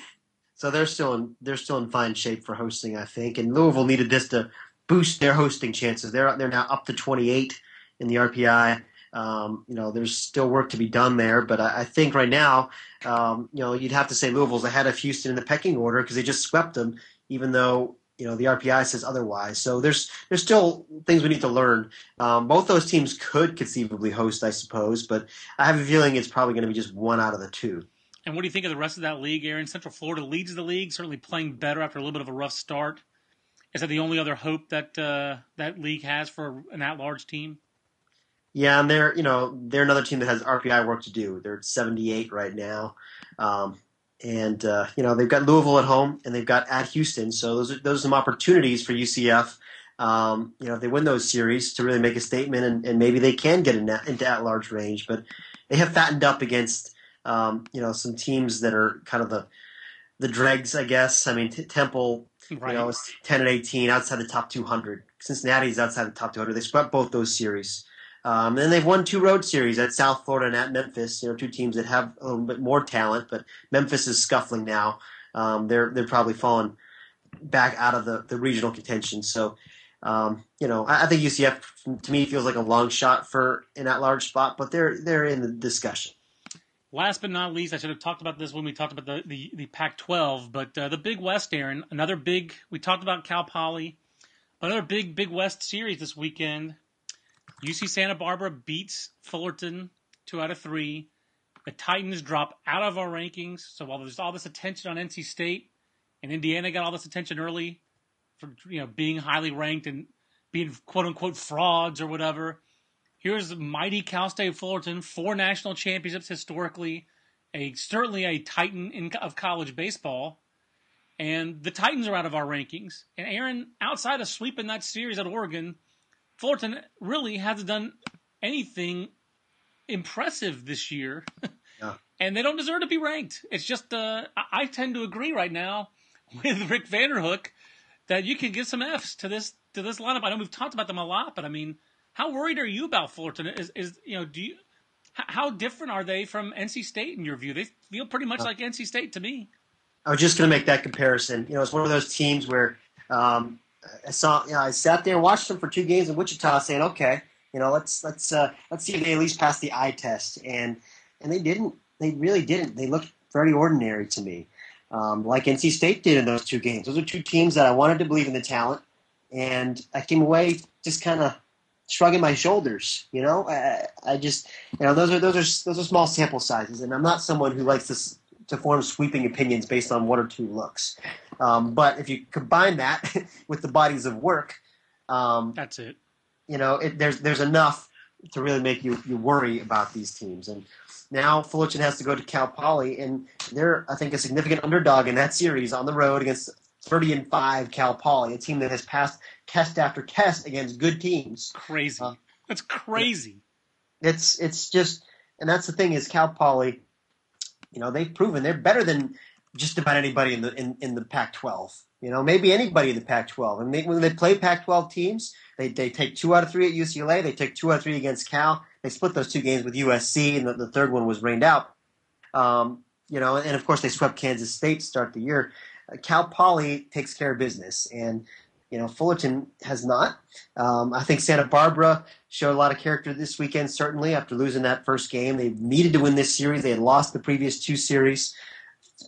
so they're still in they're still in fine shape for hosting, I think. And Louisville needed this to boost their hosting chances. They're they're now up to 28 in the RPI. Um, you know, there's still work to be done there, but I, I think right now, um, you know, you'd have to say Louisville's ahead of Houston in the pecking order because they just swept them, even though you know the RPI says otherwise. So there's there's still things we need to learn. Um, both those teams could conceivably host, I suppose, but I have a feeling it's probably going to be just one out of the two. And what do you think of the rest of that league, Aaron? Central Florida leads the league, certainly playing better after a little bit of a rough start. Is that the only other hope that uh, that league has for an at-large team? Yeah, and they're you know they're another team that has RPI work to do. They're at 78 right now, um, and uh, you know they've got Louisville at home and they've got at Houston. So those are, those are some opportunities for UCF. Um, you know, if they win those series to really make a statement, and, and maybe they can get in, into at-large range. But they have fattened up against um, you know some teams that are kind of the the dregs, I guess. I mean, Temple, right. you know, is 10 and 18 outside the top 200. Cincinnati's outside the top 200. They swept both those series. Um, and they've won two road series at South Florida and at Memphis. You know, two teams that have a little bit more talent, but Memphis is scuffling now. Um, they're they're probably falling back out of the, the regional contention. So, um, you know, I, I, think UCF to me feels like a long shot for an at large spot, but they're they're in the discussion. Last but not least, I should have talked about this when we talked about the the, the Pac-12, but uh, the Big West, Aaron, another big. We talked about Cal Poly, another big Big West series this weekend. UC Santa Barbara beats Fullerton two out of three. The Titans drop out of our rankings. So while there's all this attention on NC State and Indiana got all this attention early for you know being highly ranked and being quote unquote frauds or whatever, here's mighty Cal State Fullerton, four national championships historically, a certainly a titan in, of college baseball. And the Titans are out of our rankings. And Aaron, outside of sweeping that series at Oregon, Fullerton really hasn't done anything impressive this year. Yeah. and they don't deserve to be ranked. It's just, uh, I tend to agree right now with Rick Vanderhook that you can give some F's to this to this lineup. I know we've talked about them a lot, but I mean, how worried are you about Fullerton? Is is you know, do you how different are they from NC State in your view? They feel pretty much like NC State to me. I was just going to make that comparison. You know, it's one of those teams where um, I saw, you know, I sat there and watched them for two games in Wichita, saying, okay, you know, let's let's uh, let's see if they at least pass the eye test, and and they didn't. They really didn't. They looked very ordinary to me, um, like NC State did in those two games. Those are two teams that I wanted to believe in the talent, and I came away just kind of shrugging my shoulders. You know, I, I just, you know, those are those are those are small sample sizes, and I'm not someone who likes to to form sweeping opinions based on one or two looks. Um, but if you combine that with the bodies of work, um, that's it. You know, it, there's there's enough to really make you you worry about these teams. And now Fullerton has to go to Cal Poly, and they're I think a significant underdog in that series on the road against 30 and five Cal Poly, a team that has passed test after test against good teams. Crazy. Uh, that's crazy. It's it's just, and that's the thing is Cal Poly. You know they've proven they're better than just about anybody in the in, in the Pac-12. You know, maybe anybody in the Pac-12. And they, when they play Pac-12 teams, they they take two out of three at UCLA. They take two out of three against Cal. They split those two games with USC, and the, the third one was rained out. Um, you know, and of course they swept Kansas State to start the year. Cal Poly takes care of business, and you know Fullerton has not. Um, I think Santa Barbara showed a lot of character this weekend. Certainly, after losing that first game, they needed to win this series. They had lost the previous two series.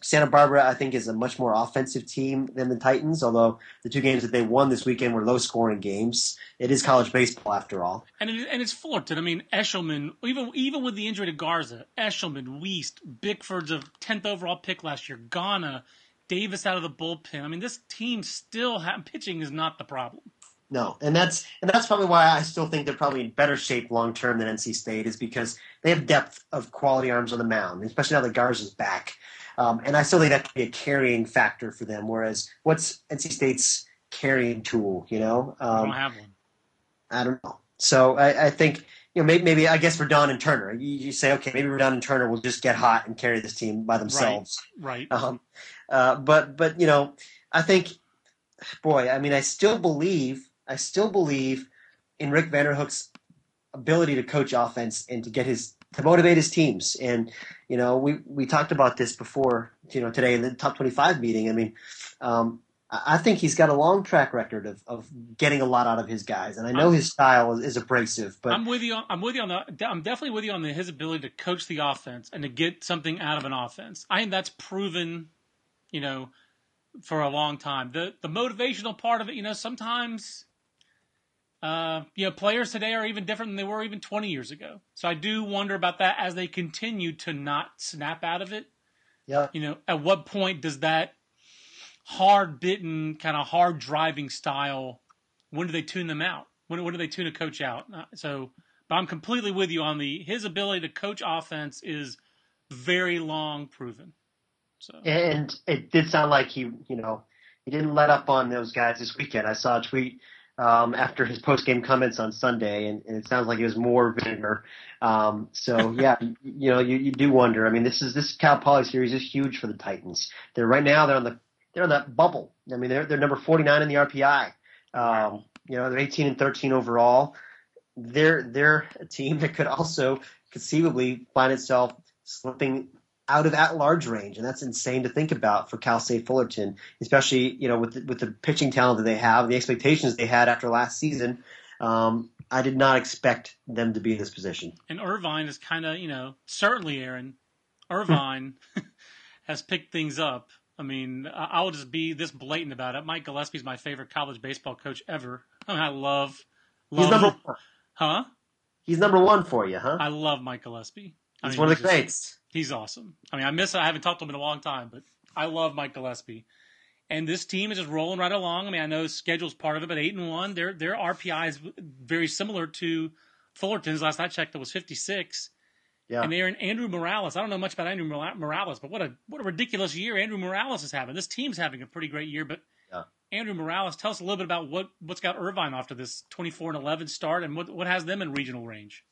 Santa Barbara, I think, is a much more offensive team than the Titans. Although the two games that they won this weekend were low-scoring games, it is college baseball after all. And it, and it's Fullerton. I mean, Eshelman, even even with the injury to Garza, Eshelman, Weist, Bickford's a tenth overall pick last year, Gauna, Davis out of the bullpen. I mean, this team still ha- pitching is not the problem. No, and that's and that's probably why I still think they're probably in better shape long term than NC State is because they have depth of quality arms on the mound, especially now that Garza's back. Um, and I still think that could be a carrying factor for them. Whereas, what's NC State's carrying tool? You know, um, I don't have one. I don't know. So I, I think you know, maybe, maybe I guess Rodon and Turner. You, you, say, okay, maybe Rodon and Turner will just get hot and carry this team by themselves. Right. right. Um, uh, but but you know, I think, boy, I mean, I still believe, I still believe in Rick Vanderhook's ability to coach offense and to get his to motivate his teams. And you know, we we talked about this before, you know, today in the top twenty five meeting. I mean. Um, I think he's got a long track record of, of getting a lot out of his guys, and I know I'm, his style is, is, abrasive. But I'm with you. On, I'm with you on the. I'm definitely with you on the, his ability to coach the offense and to get something out of an offense. I think that's proven, you know, for a long time. The the motivational part of it, you know, sometimes uh, you know, players today are even different than they were even 20 years ago. So I do wonder about that as they continue to not snap out of it. Yeah. You know, at what point does that hard bitten, kind of hard driving style, when do they tune them out? When, when do they tune a coach out? Uh, so, but I'm completely with you on the his ability to coach offense is very long proven. So and it did sound like he, you know, he didn't let up on those guys this weekend. I saw a tweet um, after his post game comments on Sunday, and, and, it sounds like it was more vinegar. Um, so yeah, you know, you, you do wonder. I mean, this is this Cal Poly series is huge for the Titans. They're right now they're on the they're on that bubble. I mean, they're they're number 49 in the RPI. Um, you know, they're 18 and 13 overall. They're they're a team that could also conceivably find itself slipping out of at large range, and that's insane to think about for Cal State Fullerton, especially you know with the, with the pitching talent that they have, the expectations they had after last season. Um, I did not expect them to be in this position. And Irvine is kind of you know certainly Aaron Irvine has picked things up. I mean, I'll just be this blatant about it. Mike Gillespie is my favorite college baseball coach ever. I, mean, I love, love, He's number one. huh? He's number one for you, huh? I love Mike Gillespie. He's I mean, one of the greats. He's awesome. I mean, I miss. I haven't talked to him in a long time, but I love Mike Gillespie. And this team is just rolling right along. I mean, I know schedule's part of it, but eight and one, their their RPI is very similar to Fullerton's. Last I checked, it was fifty six. Yeah. And they're in Andrew Morales. I don't know much about Andrew Morales, but what a what a ridiculous year Andrew Morales is having. This team's having a pretty great year, but yeah. Andrew Morales, tell us a little bit about what what's got Irvine off to this twenty four and eleven start, and what what has them in regional range.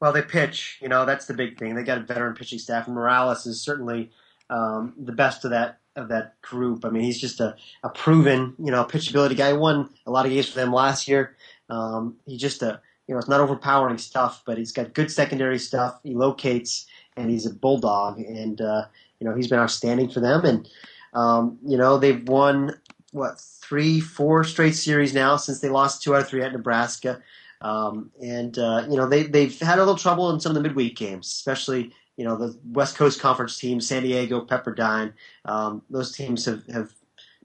Well, they pitch. You know, that's the big thing. They got a veteran pitching staff, and Morales is certainly um, the best of that of that group. I mean, he's just a, a proven, you know, pitchability guy. He won a lot of games for them last year. Um, he's just a, you know, it's not overpowering stuff, but he's got good secondary stuff. He locates, and he's a bulldog, and uh, you know, he's been outstanding for them. And um, you know, they've won what three, four straight series now since they lost two out of three at Nebraska. Um, and uh, you know they they've had a little trouble in some of the midweek games, especially you know the West Coast Conference teams, San Diego, Pepperdine. Um, those teams have, have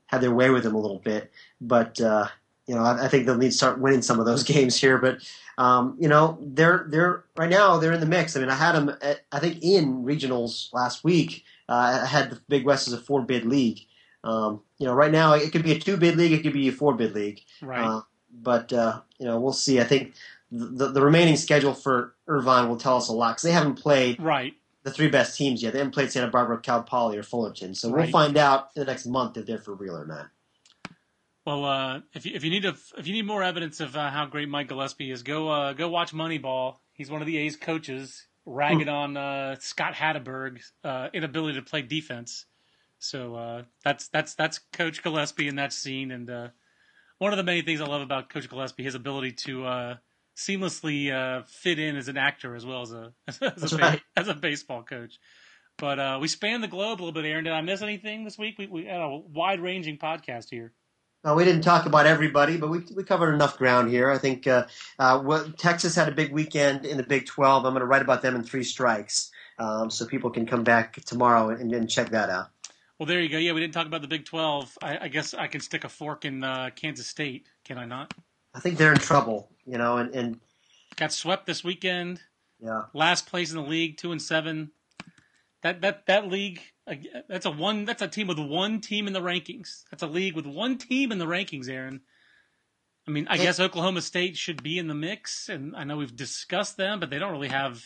had their way with them a little bit, but uh, you know I, I, think they'll need to start winning some of those games here. But um, you know they're they're right now they're in the mix. I mean I had them at, I think in regionals last week. Uh, I had the Big West as a four bid league. Um, you know, right now it could be a two bid league, it could be a four bid league. Right. But uh, you know we'll see. I think the, the remaining schedule for Irvine will tell us a lot because they haven't played right the three best teams yet. They haven't played Santa Barbara, Cal Poly, or Fullerton. So we'll find out in the next month if they're for real or not. Well, uh, if you if you need a, if you need more evidence of uh, how great Mike Gillespie is, go uh, go watch Moneyball. He's one of the A's coaches, ragging hmm. on uh, Scott Hatteberg's uh, inability to play defense. So uh, that's that's that's Coach Gillespie in that scene, and one of the many things I love about Coach Gillespie, his ability to uh, seamlessly uh, fit in as an actor as well as a as, a, right. as a baseball coach. But uh, we spanned the globe a little bit, Aaron. Did I miss anything this week? We, we had a wide ranging podcast here. No, we didn't talk about everybody, but we, we covered enough ground here. I think uh, uh, well, Texas had a big weekend in the Big 12. I'm going to write about them in three strikes um, so people can come back tomorrow and, and check that out. Well, there you go. Yeah, we didn't talk about the Big 12. I, I guess I can stick a fork in uh, Kansas State, can I not? I think they're in trouble, you know, and, and got swept this weekend. Yeah, last place in the league, two and seven. That that that league, that's a one. That's a team with one team in the rankings. That's a league with one team in the rankings, Aaron. I mean, I guess Oklahoma State should be in the mix, and I know we've discussed them, but they don't really have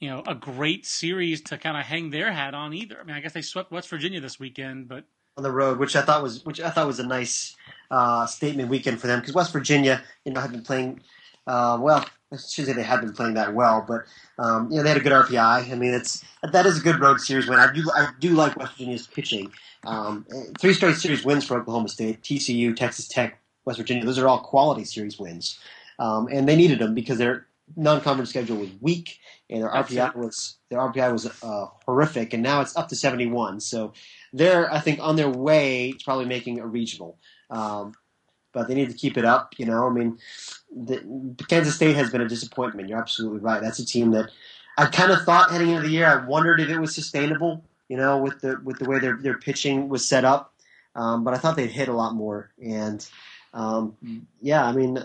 you know, a great series to kind of hang their hat on either. I mean, I guess they swept West Virginia this weekend, but on the road, which I thought was which I thought was a nice uh, statement weekend for them because West Virginia, you know, had been playing uh, well. I should say they had been playing that well, but um, you know they had a good RPI. I mean, it's that is a good road series win. I do I do like West Virginia's pitching. Um, three straight series wins for Oklahoma State, TCU, Texas Tech, West Virginia. Those are all quality series wins, um, and they needed them because their non-conference schedule was weak and their RPI was their RPI was uh, horrific, and now it's up to 71. So they're I think on their way to probably making a regional, um, but they need to keep it up. You know, I mean, the, Kansas State has been a disappointment. You're absolutely right. That's a team that I kind of thought heading into the year. I wondered if it was sustainable. you know, with the with the way their their pitching was set up. Um, but I thought they'd hit a lot more, and um, yeah, I mean.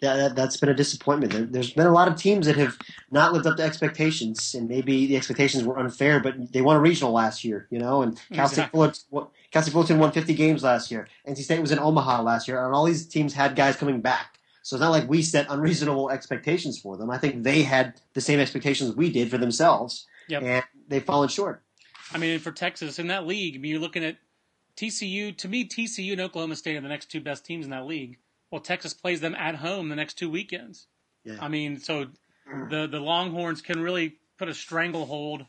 That, has been a disappointment. There, has been a lot of teams that have not lived up to expectations, and maybe the expectations were unfair. But they won a regional last year, you know, and Cal State Fullerton, Cal State Fullerton won 50 games last year. NC State was in Omaha last year, and all these teams had guys coming back. So it's not like we set unreasonable expectations for them. I think they had the same expectations we did for themselves, yep. and they've fallen short. I mean, for Texas in that league, I mean, you're looking at TCU. To me, TCU and Oklahoma State are the next two best teams in that league. Well, Texas plays them at home the next two weekends. Yeah. I mean, so the the Longhorns can really put a stranglehold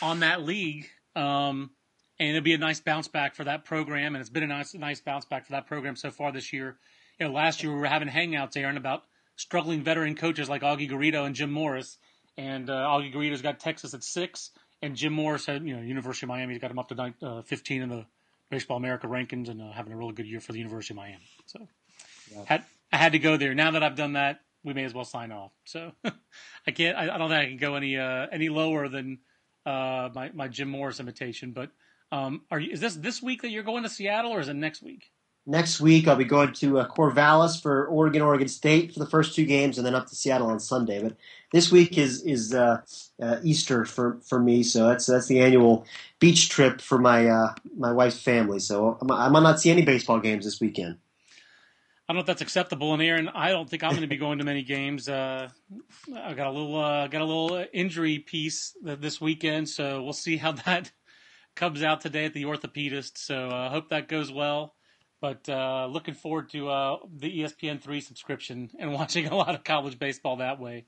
on that league, um, and it'll be a nice bounce back for that program. And it's been a nice nice bounce back for that program so far this year. You know, last year we were having hangouts, Aaron, about struggling veteran coaches like Augie Garrido and Jim Morris. And uh, Augie Garrido's got Texas at six, and Jim Morris had, you know, University of Miami's got him up to uh, 15 in the Baseball America rankings and uh, having a really good year for the University of Miami. So yeah. had, I had to go there. Now that I've done that, we may as well sign off. So I can't. I, I, don't think I can go any uh, any lower than uh, my my Jim Morris imitation. But um, are you? Is this this week that you're going to Seattle, or is it next week? Next week, I'll be going to uh, Corvallis for Oregon, Oregon State for the first two games, and then up to Seattle on Sunday. But this week is is uh, uh, Easter for, for me, so that's that's the annual beach trip for my uh, my wife's family. So I'm, I might not see any baseball games this weekend. I don't know if that's acceptable. And Aaron, I don't think I'm going to be going to many games. Uh, I got a little uh, got a little injury piece this weekend, so we'll see how that comes out today at the orthopedist. So I uh, hope that goes well. But uh, looking forward to uh, the ESPN three subscription and watching a lot of college baseball that way.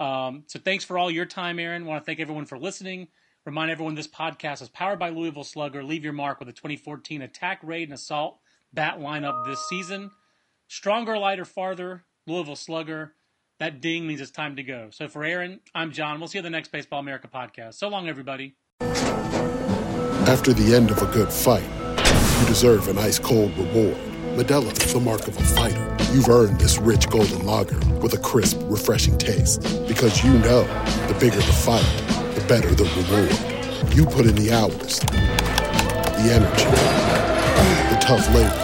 Um, so thanks for all your time, Aaron. Want to thank everyone for listening. Remind everyone this podcast is powered by Louisville Slugger. Leave your mark with a 2014 attack, raid, and assault bat lineup this season. Stronger, lighter, farther. Louisville Slugger. That ding means it's time to go. So for Aaron, I'm John. We'll see you the next Baseball America podcast. So long, everybody. After the end of a good fight, you deserve an ice cold reward. Modelo is the mark of a fighter. You've earned this rich golden lager with a crisp, refreshing taste. Because you know the bigger the fight, the better the reward. You put in the hours, the energy, the tough labor.